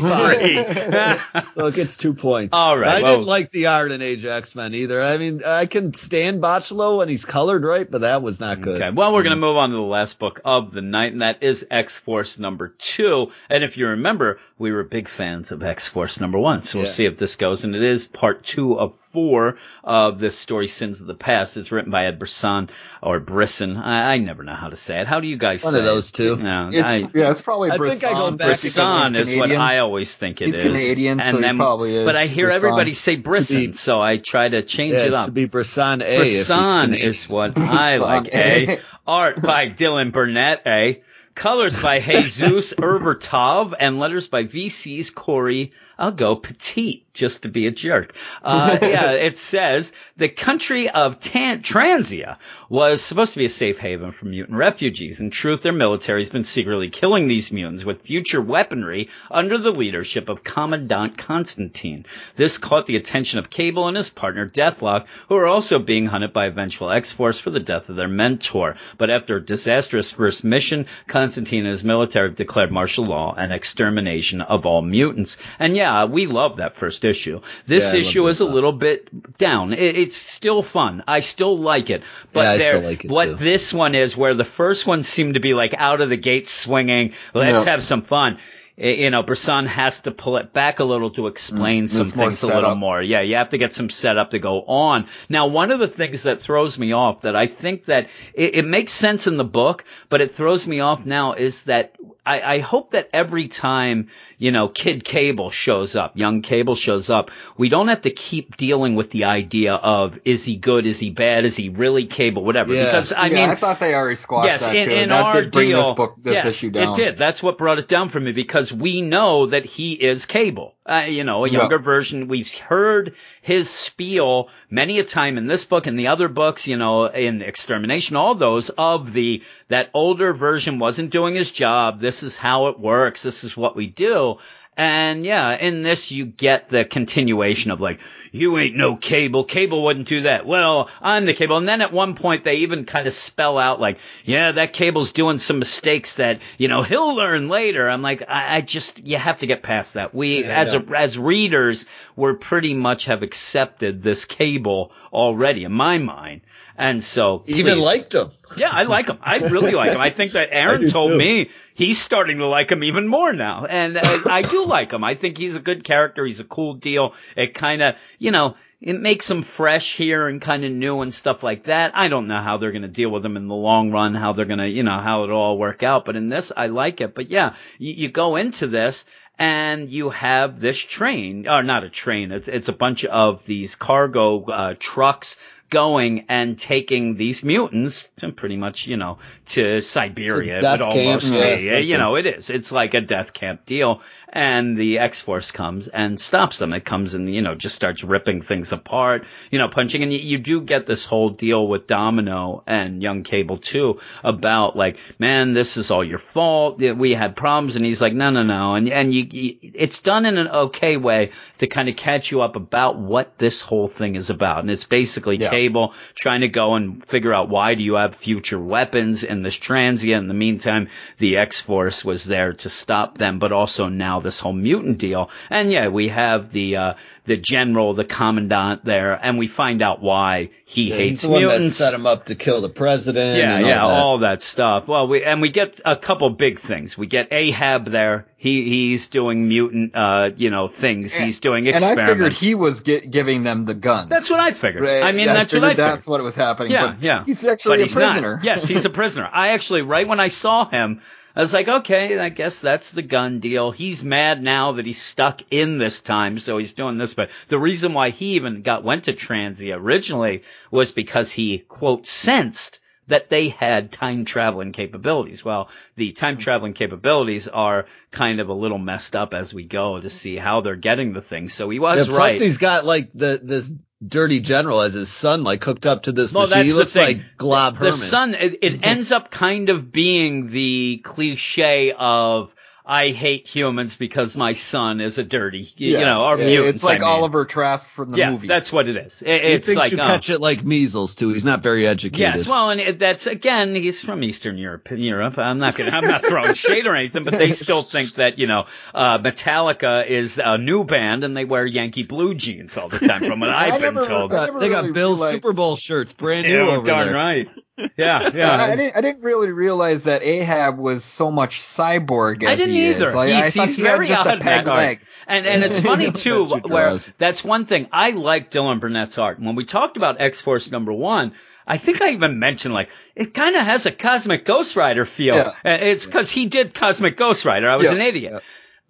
So it gets two points. All right, I well- didn't like the art in Age X Men either. I mean, I can stand Bachalo when he's colored right, but that was not good. Okay. Well, we're going to mm. move on to the last book of the night, and that is X Force number two. And if you remember, we were big fans of X Force number one. So we'll Yeah. see if this goes. And it is part two of four of this story, Sins of the Past. It's written by Ed Brisson or Brisson. I, I never know how to say it. How do you guys say it? One of those it? two. No, It's, I, yeah, it's probably I think I go Brisson back Brisson is what I always think it is. He's Canadian, and so he then, probably is But I hear Brisson. everybody say Brisson, be- so I try to change Yeah, it it up. should be Brisson A. Brisson is what I like. Eh? Art by Dylan Burnett. Eh? Colors by Jesus Aburtov and letters by VC's Cory. I'll go petite just to be a jerk. Uh, yeah, it says the country of Tan- Transia was supposed to be a safe haven for mutant refugees. In truth, their military has been secretly killing these mutants with future weaponry under the leadership of Commandant Constantine. This caught the attention of Cable and his partner Deathlok, who are also being hunted by vengeful X-Force for the death of their mentor. But after a disastrous first mission, Constantine and his military have declared martial law and extermination of all mutants. And yeah, we love that first issue. This Yeah, issue is a little bit down. It, it's still fun. I still like it. But Yeah, like it, what too. this one is, where the first one seemed to be like out of the gate swinging, let's Yeah. have some fun. You know, Brisson has to pull it back a little to explain some Mm, more things a little more. Yeah, you have to get some setup to go on. Now, one of the things that throws me off that I think that it, it makes sense in the book, but it throws me off now is that I, I hope that every time, you know, Kid Cable shows up, young Cable shows up, we don't have to keep dealing with the idea of is he good, is he bad, is he really Cable, whatever. Yeah. Because I yeah, mean, I thought they already squashed yes, that in, too. in that our did bring deal, this book, this yes, issue down. it did. That's what brought it down for me because we know that he is Cable. Uh, you know, a Yeah. younger version. We've heard his spiel many a time in this book and the other books. You know, in Extermination, all those of the that older version wasn't doing his job. This is how it works. This is what we do. And yeah, in this you get the continuation of like, you ain't no cable. Cable wouldn't do that. Well, I'm the cable. And then at one point they even kind of spell out like, yeah, that cable's doing some mistakes that, you know, he'll learn later. I'm like, I, I just, you have to get past that. We, Yeah, as yeah. a, as readers, we're pretty much have accepted this cable already in my mind. And so Even please. liked him. Yeah, I like him. I really like him. I think that Aaron told too. me he's starting to like him even more now. And uh, I do like him. I think he's a good character. He's a cool deal. It kind of, you know, it makes him fresh here and kind of new and stuff like that. I don't know how they're going to deal with him in the long run, how they're going to, you know, how it'll all work out. But in this, I like it. But yeah, you, you go into this and you have this train, or not a train, it's, it's a bunch of these cargo, uh, trucks going and taking these mutants to pretty much, you know, to Siberia. It would camp, almost yeah, be. You know, it is. It's like a death camp deal. And the X-Force comes and stops them. It comes and, you know, just starts ripping things apart, you know, punching. And you, you do get this whole deal with Domino and Young Cable too about like, man, this is all your fault. We had problems. And he's like, no, no, no. And, and you, you it's done in an okay way to kind of catch you up about what this whole thing is about. And it's basically Yeah. Cable trying to go and figure out why do you have future weapons in this transient. In the meantime, the X-Force was there to stop them, but also now this whole mutant deal. And yeah, we have the, uh, the general, the commandant there, and we find out why he Yeah, hates he's the one that mutants. set him up to kill the president. Yeah, and all yeah, that. all that stuff. Well, we and we get a couple big things. We get Ahab there. He he's doing mutant, uh, you know, things. He's doing experiments. And I figured he was gi- giving them the guns. that's what I figured. Right, I mean, I that's what I figured figured. That's what was happening. Yeah, but yeah. He's actually but a he's prisoner. Yes, he's a prisoner. I actually, right when I saw him, I was like, okay, I guess that's the gun deal. He's mad now that he's stuck in this time, so he's doing this. But the reason why he even got went to Transia originally was because he quote sensed that they had time traveling capabilities. Well, the time hmm. traveling capabilities are kind of a little messed up as we go to see how they're getting the thing. So he Yeah, was plus right. he's got like the this dirty general as his son, like hooked up to this Well, machine. He the looks like Glob the Herman. son it, it ends up kind of being the cliche of I hate humans because my son is a dirty, you Yeah, know, or yeah, mutants. It's like I mean. Bolivar Trask from the yeah, movie. that's what it is. It- He it's like you uh, catch it like measles too. He's not very educated. Yes, well, and it- that's again, he's from Eastern Europe. Europe. I'm not gonna, I'm not throwing shade or anything, but they still think that you know, uh, Metallica is a new band and they wear Yankee blue jeans all the time. From what I I've been never- told. I Uh, they got really Bill's realized- Super Bowl shirts, brand Yeah, new over darn there. right. Yeah, yeah. I, I didn't. I didn't really realize that Ahab was so much cyborg. As I didn't he either. Is. Like, he's thought he's he had very just odd a in peg leg. And and it's funny too, where that's one thing I like Dylan Burnett's art. When we talked about X Force number one, I think I even mentioned like it kind of has a Cosmic Ghost Rider feel. Yeah. It's because he did Cosmic Ghost Rider. I was Yeah. an idiot. Yeah.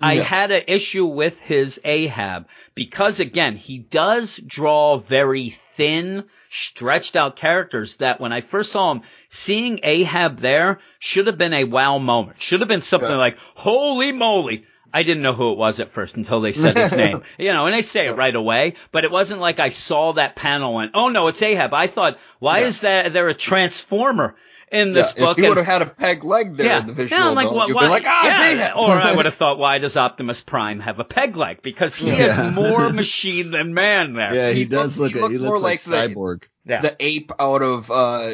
I Yeah. had an issue with his Ahab because again, he does draw very thin, stretched out characters that when I first saw him, seeing Ahab there should have been a wow moment. Should have been something Yeah. like, holy moly. I didn't know who it was at first until they said his name. You know, and they say it right away, but it wasn't like I saw that panel and, oh no, it's Ahab. I thought, why Yeah. is that there a transformer in this yeah, book? If he would have had a peg leg there yeah, in the visual, yeah, like, though, what, you'd why, be like, ah, yeah. it's or I would have thought, why does Optimus Prime have a peg leg? Because he is Yeah. more machine than man there. Yeah, he, He does looks- look. he at, he looks looks more like, like the- cyborg. Yeah. the ape out of uh,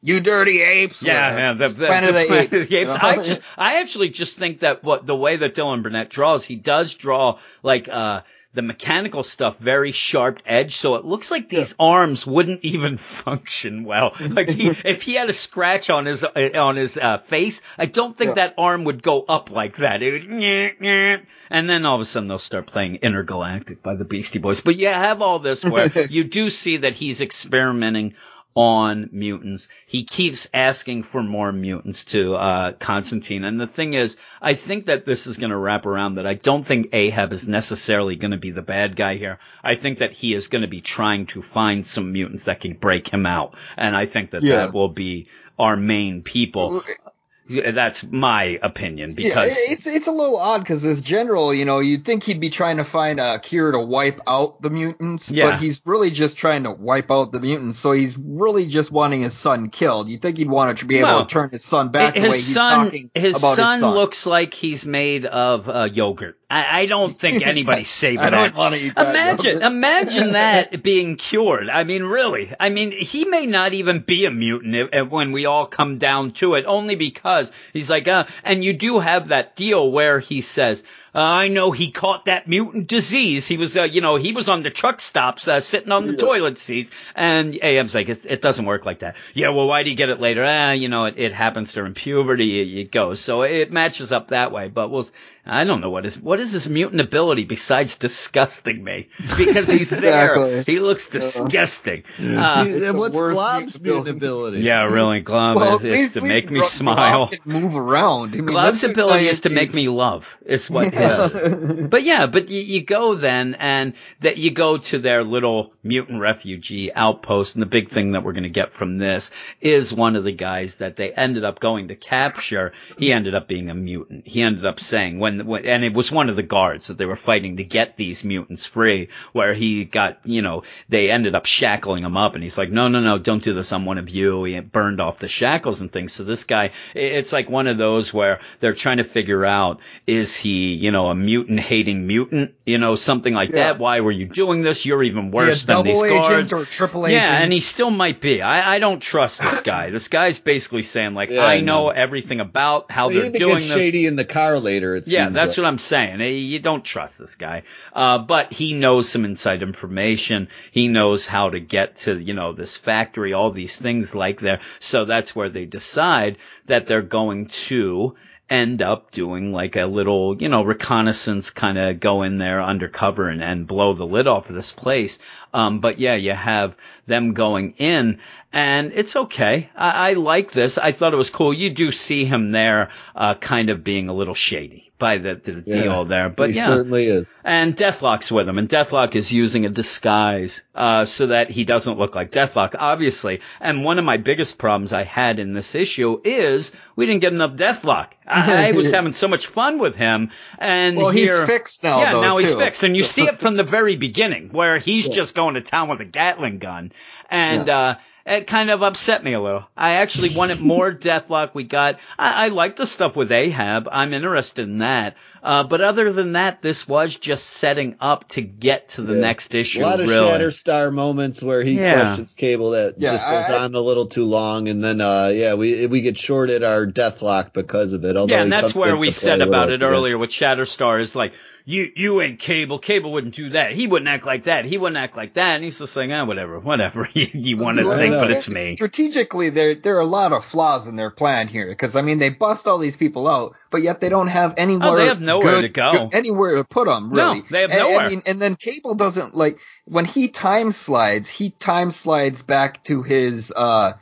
you dirty apes. Yeah, whatever. man. The, the, Planet of the Apes, of the Apes. you? I, actually, I actually just think that what the way that Dylan Burnett draws, he does draw like uh the mechanical stuff very sharp edge, so it looks like these arms wouldn't even function well. Like he, if he had a scratch on his uh, on his uh, face, I don't think Yeah. that arm would go up like that. It would, nyeh, nyeh. and then all of a sudden they'll start playing Intergalactic by the Beastie Boys. But you have all this where you do see that he's experimenting on mutants. He keeps asking for more mutants to uh, Constantine. And the thing is, I think that this is going to wrap around that I don't think Ahab is necessarily going to be the bad guy here. I think that he is going to be trying to find some mutants that can break him out. And I think that Yeah. that will be our main people. Yeah, That's my opinion because it- it's it's a little odd because this general, you know, you'd think he'd be trying to find a cure to wipe out the mutants, Yeah. but he's really just trying to wipe out the mutants. So he's really just wanting his son killed. You'd think he'd want to be able Well, to turn his son back the way his he's son, talking his about son his son. looks like he's made of uh, yogurt. I, I don't think anybody's saving I don't want to eat that. Imagine, yogurt. imagine that being cured. I mean, really. I mean, he may not even be a mutant if, if- when we all come down to it, only because he's like, uh, and you do have that deal where he says, uh, I know he caught that mutant disease. He was, uh, you know, he was on the truck stops, uh, sitting on the Yeah. toilet seats. And AM's like, it, it doesn't work like that. Yeah, well, why do you get it later? Ah, you know, it, it happens during puberty. It, goes. So it matches up that way. But we'll, I don't know what is, what is his mutant ability besides disgusting me? Because he's there. He looks disgusting. Uh, He- what's worst Glob's mutant mutant ability. ability? yeah, really, Glob Well, is at least- to make me smile. Rock move around. I mean, Glob's ability is to make me love. Is what But yeah, but you, you go then, and that you go to their little mutant refugee outpost, and the big thing that we're going to get from this is one of the guys that they ended up going to capture. He ended up being a mutant. He ended up saying when, when and it was one of the guards that they were fighting to get these mutants free, where he got, you know, they ended up shackling him up, and he's like, no, no, no, don't do this. I'm one of you. He burned off the shackles and things. So this guy, it's like one of those where they're trying to figure out, is he, you know, a mutant hating mutant, you know, something like Yeah. that. Why were you doing this? You're even Is he worse than these double agent guards. or triple agent. Yeah, and he still might be. I, I don't trust this guy. This guy's basically saying like, Yeah, I I know know. everything about how he they're even doing gets this. shady in the car later. It Yeah, seems that's like. what I'm saying. Eh, You don't trust this guy. Uh, but he knows some inside information. He knows how to get to, you know, this factory, all these things like there. So that's where they decide that they're going to end up doing like a little, you know, reconnaissance kind of go in there undercover and, and blow the lid off of this place. Um, but yeah, you have them going in and it's okay. I, I like this. I thought it was cool. You do see him there, uh, kind of being a little shady by the, the Yeah. deal there. But he yeah. certainly is. And Deathlok's with him, and Deathlok is using a disguise uh, so that he doesn't look like Deathlok, obviously. And one of my biggest problems I had in this issue is we didn't get enough Deathlok. I, I was having so much fun with him, and Well, he's fixed now, Yeah, though, now he's fixed, and you see it from the very beginning where he's Yeah. just going to town with a Gatling gun, and uh, it kind of upset me a little. I actually wanted more Deathlok. We got, I, I like the stuff with Ahab. I'm interested in that. Uh, but other than that, this was just setting up to get to the Yeah. next issue. A lot of really. Shatterstar moments where he Yeah. questions Cable that Yeah, just goes I- I- on a little too long, and then uh, yeah, we we get shorted our Deathlok because of it. Although Yeah, and that's where we said about little it bit. earlier with Shatterstar is like, you, you and Cable, Cable wouldn't do that. He wouldn't act like that. He wouldn't act like that. And he's just saying, ah, whatever, whatever you, you want to think, but it's me. Strategically, there there are a lot of flaws in their plan here because I mean they bust all these people out, but yet they don't have anywhere. Oh, they have nowhere good- to go. good- anywhere to put them. No, Really, they have And- nowhere. I mean, and then Cable doesn't like when he time slides. He time slides back to his uh.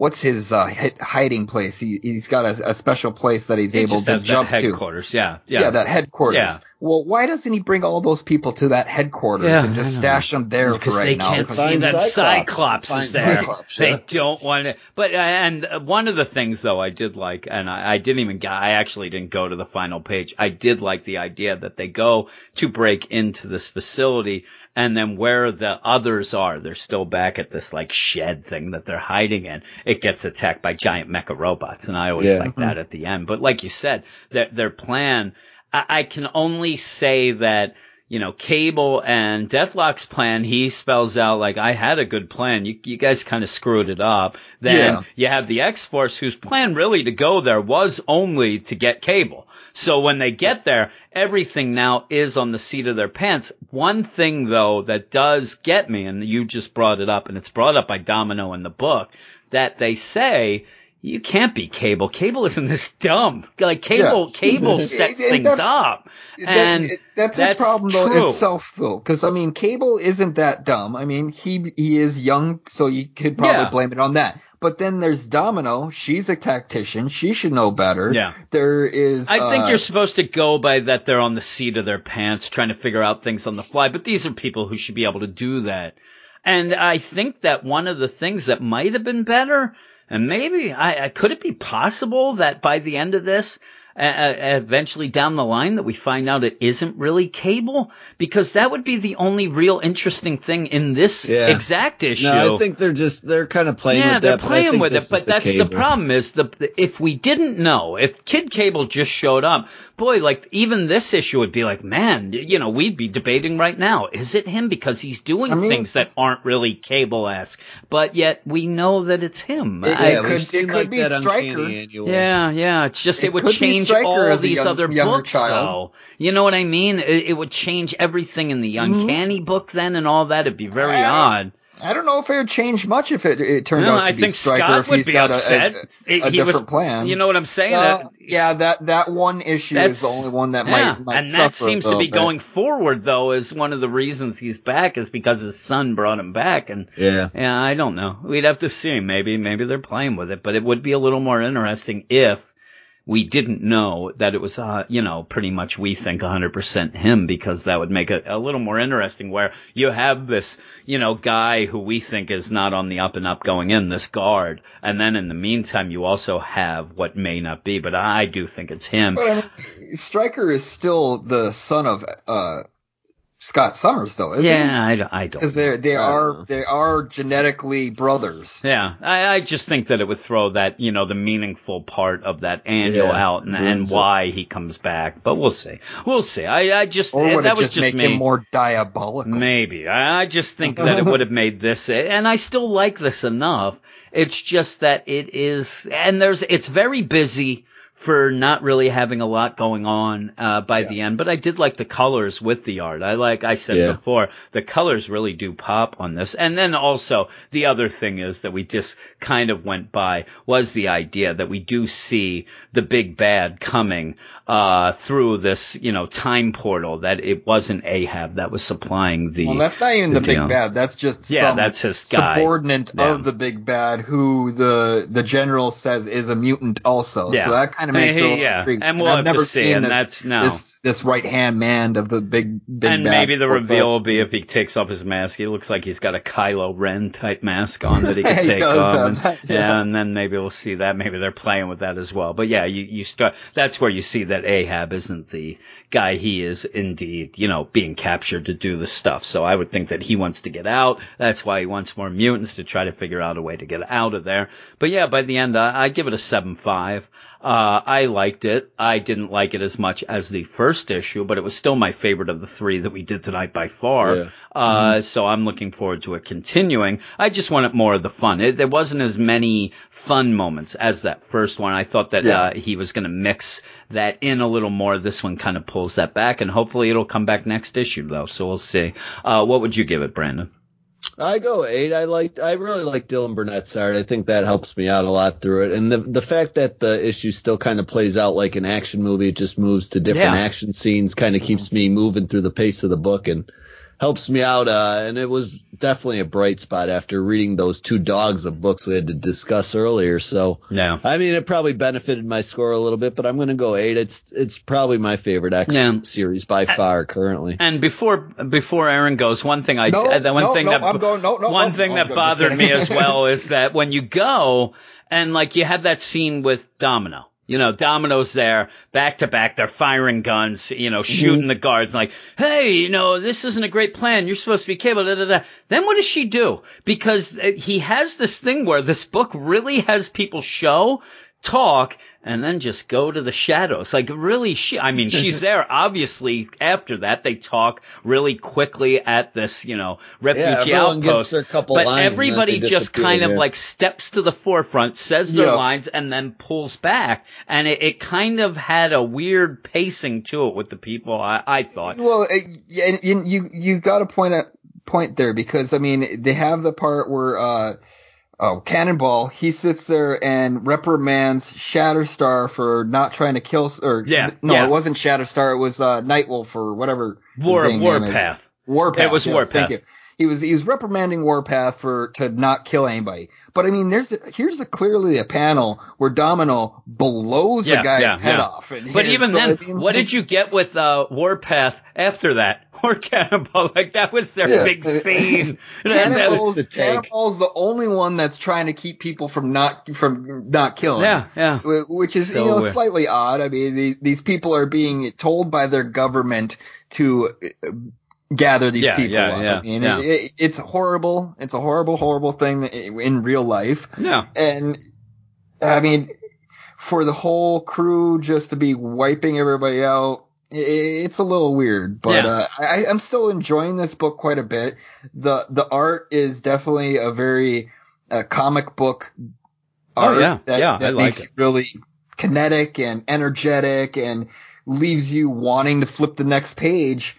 What's his uh, hiding place? He, he's got a, a special place that he's He able just to has that jump to. headquarters. Yeah, yeah. Yeah. that headquarters. Yeah. Well, why doesn't he bring all those people to that headquarters Yeah, and just stash them there because for right they now? can't 'Cause see Find that Cyclops. Cyclops, is there. Cyclops, They don't want it. But and uh, one of the things though I did like, and I, I didn't even get, I actually didn't go to the final page. I did like the idea that they go to break into this facility. And then where the others are, they're still back at this like shed thing that they're hiding in. It gets attacked by giant mecha robots. And I always Yeah. like that at the end. But like you said, their, their plan, I, I can only say that you know, Cable and Deathlok's plan, he spells out like, I had a good plan. You, you guys kind of screwed it up. Then Yeah. you have the X-Force whose plan really to go there was only to get Cable. So when they get there, everything now is on the seat of their pants. One thing though that does get me, and you just brought it up, and it's brought up by Domino in the book, that they say, you can't be Cable. Cable isn't this dumb. Like Cable, Yeah. Cable sets things up. That- And that's, that's a problem true. though itself though, because I mean, Cable isn't that dumb. I mean, he he is young, so you could probably Yeah. blame it on that. But then there's Domino. She's a tactician. She should know better. Yeah. There is. I think uh, you're supposed to go by that they're on the seat of their pants trying to figure out things on the fly, but these are people who should be able to do that. And I think that one of the things that might have been better, and maybe I, I could it be possible that by the end of this, uh, eventually down the line that we find out it isn't really cable because that would be the only real interesting thing in this Yeah. exact issue. No, I think they're just they're kind of playing yeah, with they're that. playing with it, but is that's the problem is the if we didn't know, if Kid Cable just showed up, boy, like even this issue would be like, man, you know, we'd be debating right now, is it him because he's doing I mean- things that aren't really Cable-esque, but yet we know that it's him. It- I- it Yeah, could- we've could like be uncanny yeah, yeah. It's just it, It would change all these young- other books, child. though. You know what I mean? It, it would change everything in the uncanny mm-hmm. book then, and all that. It'd be very I- odd. I don't know if it would change much if it, it turned No, out to I be think Stryker Scott if would he's be got a- upset. a, He- a he was- different plan. You know what I'm saying? Well, Uh, yeah, that that one issue is the only one that yeah, might, might and that suffer a seems to be bit. going forward though. Is one of the reasons he's back is because his son brought him back, and Yeah. yeah, I don't know. We'd have to see. Maybe maybe they're playing with it, but it would be a little more interesting if we didn't know that it was, uh, you know, pretty much we think 100% him because that would make it a little more interesting where you have this, you know, guy who we think is not on the up and up going in, this guard. And then in the meantime, you also have what may not be, but I do think it's him. I Stryker is still the son of uh, Scott Summers, though, isn't he? Yeah, I, don't- I don't. Because they they are uh-uh. they are genetically brothers. Yeah, I, I just think that it would throw that, you know, the meaningful part of that annual Yeah, out and, and why he comes back. But we'll see. We'll see. I, I just, Or would that it was just, just make me. him more diabolical? Maybe. I I just think that it would have made this, and I still like this enough. It's just that it is, and there's, it's very busy for not really having a lot going on, uh, by Yeah. the end, but I did like the colors with the art. I like, I said Yeah. before, the colors really do pop on this. And then also, the other thing is that we just kind of went by was the idea that we do see the big bad coming, uh, through this, you know, time portal, that it wasn't Ahab that was supplying the, Well, that's not even the the big deal. bad. That's just Yeah, some that's his guy. subordinate Yeah. of the big bad, who the the general says is a mutant also. Yeah. So that kind of makes Hey, it a little yeah. intriguing. And we'll I've have to never see, seen and this, that's- no. this this right hand man of the big big and bad. maybe the reveal up? will be if he takes off his mask. He looks like he's got a Kylo Ren type mask on that he can He take off. and, that, yeah. yeah. and then maybe we'll see that. Maybe they're playing with that as well. But yeah, you, you start. That's where you see that that Ahab isn't the guy he is indeed, you know, being captured to do the stuff. So I would think that he wants to get out. That's why he wants more mutants to try to figure out a way to get out of there. But yeah, by the end, I, I give it a 7-5. Uh, I liked it. I didn't like it as much as the first issue, but it was still my favorite of the three that we did tonight by far. Yeah. Uh, mm-hmm. so I'm looking forward to it continuing. I just wanted more of the fun. It, there wasn't as many fun moments as that first one. I thought that, yeah. uh, he was going to mix that in a little more. This one kind of pulls that back and hopefully it'll come back next issue though. So we'll see. Uh, what would you give it, Brandon? I go eight. I like. I really like Dylan Burnett's art. I think that helps me out a lot through it. And the the fact that the issue still kind of plays out like an action movie, it just moves to different yeah. action scenes, kind of keeps me moving through the pace of the book. And helps me out. Uh, and it was definitely a bright spot after reading those two dogs of books we had to discuss earlier. So, yeah, I mean, it probably benefited my score a little bit, but I'm going to go eight. It's, it's probably my favorite X yeah. series by far currently. And before, before Aaron goes, one thing I, no, uh, one no, thing that, going, no, no, one thing that bothered me as well is that when you go and like you have that scene with Domino you know, Domino's there, back to back, they're firing guns, you know, shooting mm-hmm. the guards, like, hey, you know, this isn't a great plan. You're supposed to be cable, da, da, da. Then what does she do? Because uh, he has this thing where this book really has people show, talk, and then just go to the shadows. Like really, she, I mean, she's there. Obviously, after that, they talk really quickly at this, you know, refugee yeah, outpost. but everybody just kind of like steps to the forefront, says their lines, and then pulls back. And it, it, kind of had a weird pacing to it with the people. I, I thought. Well, you you you got a point at point there because I mean they have the part where. uh oh, Cannonball, he sits there and reprimands Shatterstar for not trying to kill, or yeah, no, yeah. it wasn't Shatterstar, it was uh, Nightwolf or whatever. War Warpath. Warpath. It was yes, Warpath. Thank you. He was he was reprimanding Warpath for to not kill anybody. But I mean, there's a, here's a clearly a panel where Domino blows yeah, the guy's yeah, head yeah. off. but even so, then, I mean, what did you get with uh, Warpath after that? Or Cannonball, like that was their big scene. Cannonball's, the Cannonball's the only one that's trying to keep people from not from not killing. Yeah, yeah. Which is so, you know slightly odd. I mean, the, these people are being told by their government to gather these yeah, people yeah, up. Yeah, I mean, it, it, it's horrible. It's a horrible, horrible thing in real life. Yeah. And I mean, for the whole crew just to be wiping everybody out, it's a little weird, but uh, I, I'm still enjoying this book quite a bit. the The art is definitely a very uh, comic book art. Oh yeah, that, yeah, that like makes it really kinetic and energetic and leaves you wanting to flip the next page.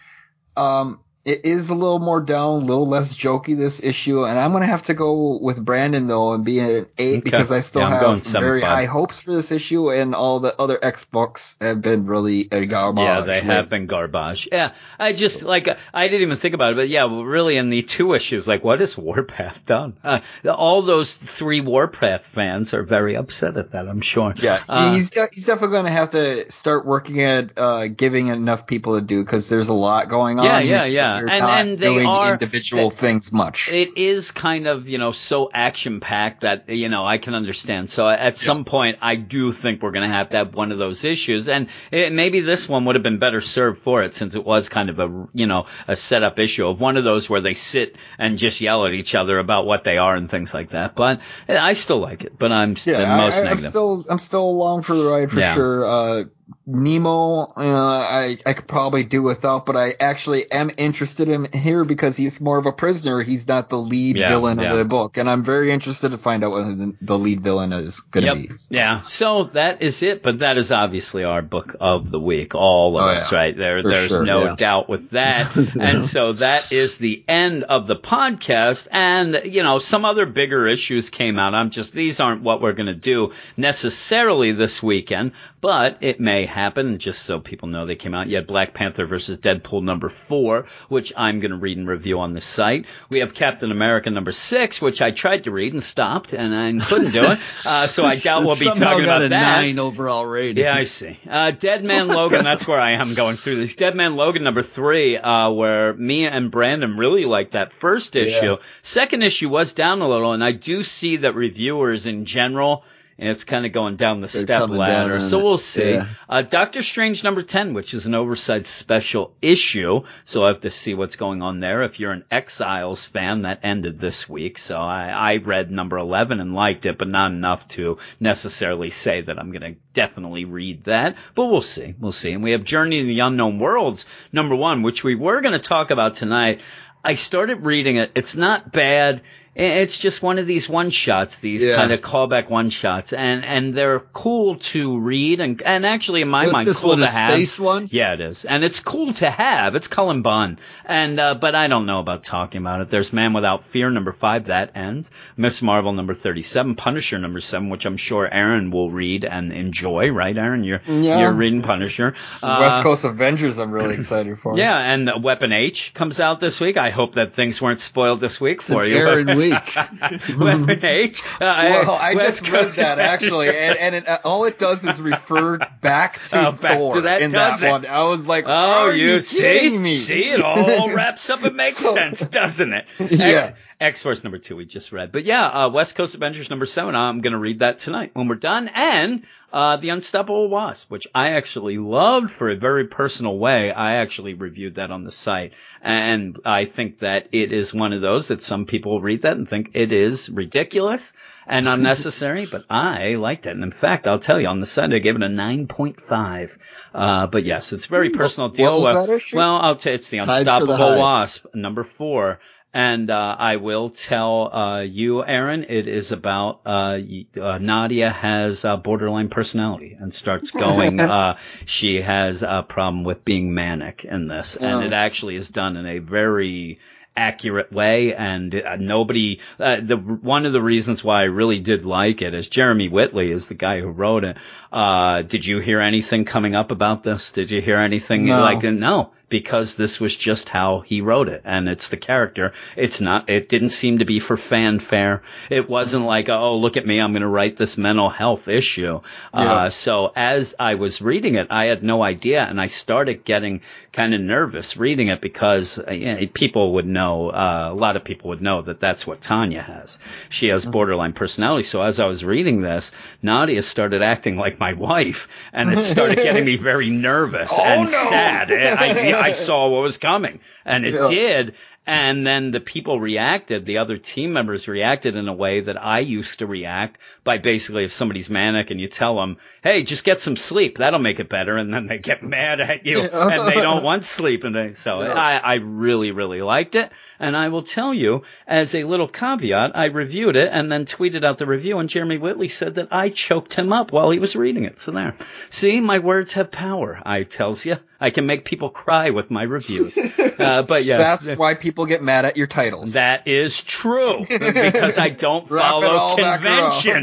Um, it is a little more down, a little less jokey this issue, and I'm gonna have to go with Brandon though and be an eight Okay. because I still Yeah, have very high hopes for this issue, and all the other X books have been really garbage. Yeah, they have been garbage. Yeah, I just like I didn't even think about it, but yeah, really in the two issues, like what has Warpath done? Uh, all those three Warpath fans are very upset at that. I'm sure. Yeah, Uh, he's he's definitely going to have to start working at uh, giving enough people to do because there's a lot going on. Yeah, here, yeah, yeah. but you're And- and they doing are- individual things much. It is kind of, you know, so action packed that, you know, I can understand. So at some point, I do think we're going to have to have one of those issues. And it, maybe this one would have been better served for it since it was kind of a, you know, a setup issue of one of those where they sit and just yell at each other about what they are and things like that. But I still like it, but I'm yeah, most I, I'm still I'm still along for the ride for Yeah. sure. Uh, Nemo, uh, I I could probably do without, but I actually am interested in here because he's more of a prisoner. He's not the lead Yeah, villain yeah. of the book, and I'm very interested to find out what the, the lead villain is going to Yep. be. Yeah. So that is it, but that is obviously our book of the week. All of Oh, us, yeah. right? There, For there's sure, no yeah. doubt with that. and so that is the end of the podcast. And, you know, some other bigger issues came out. I'm just, these aren't what we're going to do necessarily this weekend, but it may happen just so people know they came out. You had Black Panther versus Deadpool number four, which I'm going to read and review on the site. We have Captain America number six, which I tried to read and stopped and I couldn't do it. Uh, so I doubt we'll be talking about a that. nine overall rating. Yeah, I see. Uh, Dead Man Logan, that's where I am going through this. Dead Man Logan number three, uh, where me and Brandon really liked that first issue. Yeah. Second issue was down a little, and I do see that reviewers in general and it's kind of going down the They're step ladder. So we'll see. Yeah. Uh, Doctor Strange number 10, which is an oversized special issue. So I have to see what's going on there. If you're an Exiles fan, that ended this week. So I, I read number 11 and liked it, but not enough to necessarily say that I'm going to definitely read that. But we'll see. We'll see. And we have Journey to the Unknown Worlds number one, which we were going to talk about tonight. I started reading it. It's not bad. It's just one of these one shots, these Yeah. kind of callback one shots, and and they're cool to read, and and actually in my What's mind, this cool one, to a have. space one? Yeah, it is, and it's cool to have. It's Cullen Bunn, and uh, but I don't know about talking about it. There's Man Without Fear number five that ends. Miss Marvel number thirty-seven, Punisher number seven, which I'm sure Aaron will read and enjoy. Right, Aaron? You're Yeah. you're reading Punisher. Uh, West Coast Avengers, I'm really excited for. yeah, and uh, Weapon H comes out this week. I hope that things weren't spoiled this week for you. Aaron week. Weapon H. Uh, Well, I West just read Coast that actually, and, and it, uh, all it does is refer back to Oh, back Thor to that, in does that it? one. I was like, Oh, are you, you see? me? See, it all wraps up and makes So- sense, doesn't it? Yeah. X Force number two we just read, but yeah, uh, West Coast Avengers number seven. I'm gonna read that tonight when we're done, and uh, the Unstoppable Wasp, which I actually loved for a very personal way. I actually reviewed that on the site, and I think that it is one of those that some people read that and think it is ridiculous and unnecessary, but I liked it. And in fact, I'll tell you on the site I gave it a nine point five. Uh, but yes, it's a very personal What deal. was Well- that issue? well, I'll tell it's the Tied for the Unstoppable Wasp, number four. And uh, I will tell uh, you, Aaron, it is about uh, uh, Nadia has borderline personality and starts going. uh, she has a problem with being manic in this, and Oh. it actually is done in a very accurate way and uh, nobody uh, the one of the reasons why I really did like it is Jeremy Whitley is the guy who wrote it uh did you hear anything coming up about this did you hear anything No. like no because this was just how he wrote it and it's the character. It's not it didn't seem to be for fanfare. It wasn't like oh look at me I'm going to write this mental health issue. Yeah. uh so as I was reading it I had no idea and I started getting kind of nervous reading it because uh, you know, people would know uh, a lot of people would know that that's what Tanya has. She has borderline personality. So as I was reading this Nadia started acting like my wife and it started getting me very nervous Oh, and no. sad. I, I saw what was coming and it Yeah. did. And then the people reacted, the other team members reacted in a way that I used to react by basically if somebody's manic and you tell them, hey, just get some sleep, that'll make it better. And then they get mad at you and they don't want sleep. And they, so Yeah. I, I really, really liked it. And I will tell you, as a little caveat, I reviewed it and then tweeted out the review and Jeremy Whitley said that I choked him up while he was reading it. So there. See, my words have power, I tells you. I can make people cry with my reviews. Uh, but yes. That's why people get mad at your titles. That is true because I don't follow all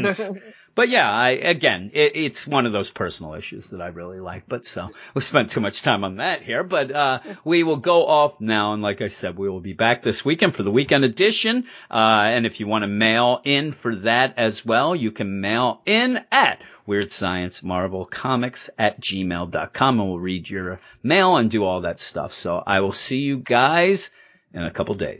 But yeah, I again, it, it's one of those personal issues that I really like. But so we spent too much time on that here. But uh, we will go off now, and like I said, we will be back this weekend for the weekend edition. Uh, and if you want to mail in for that as well, you can mail in at Weird Science Marvel Comics at gmail.com, and we'll read your mail and do all that stuff. So I will see you guys in a couple days.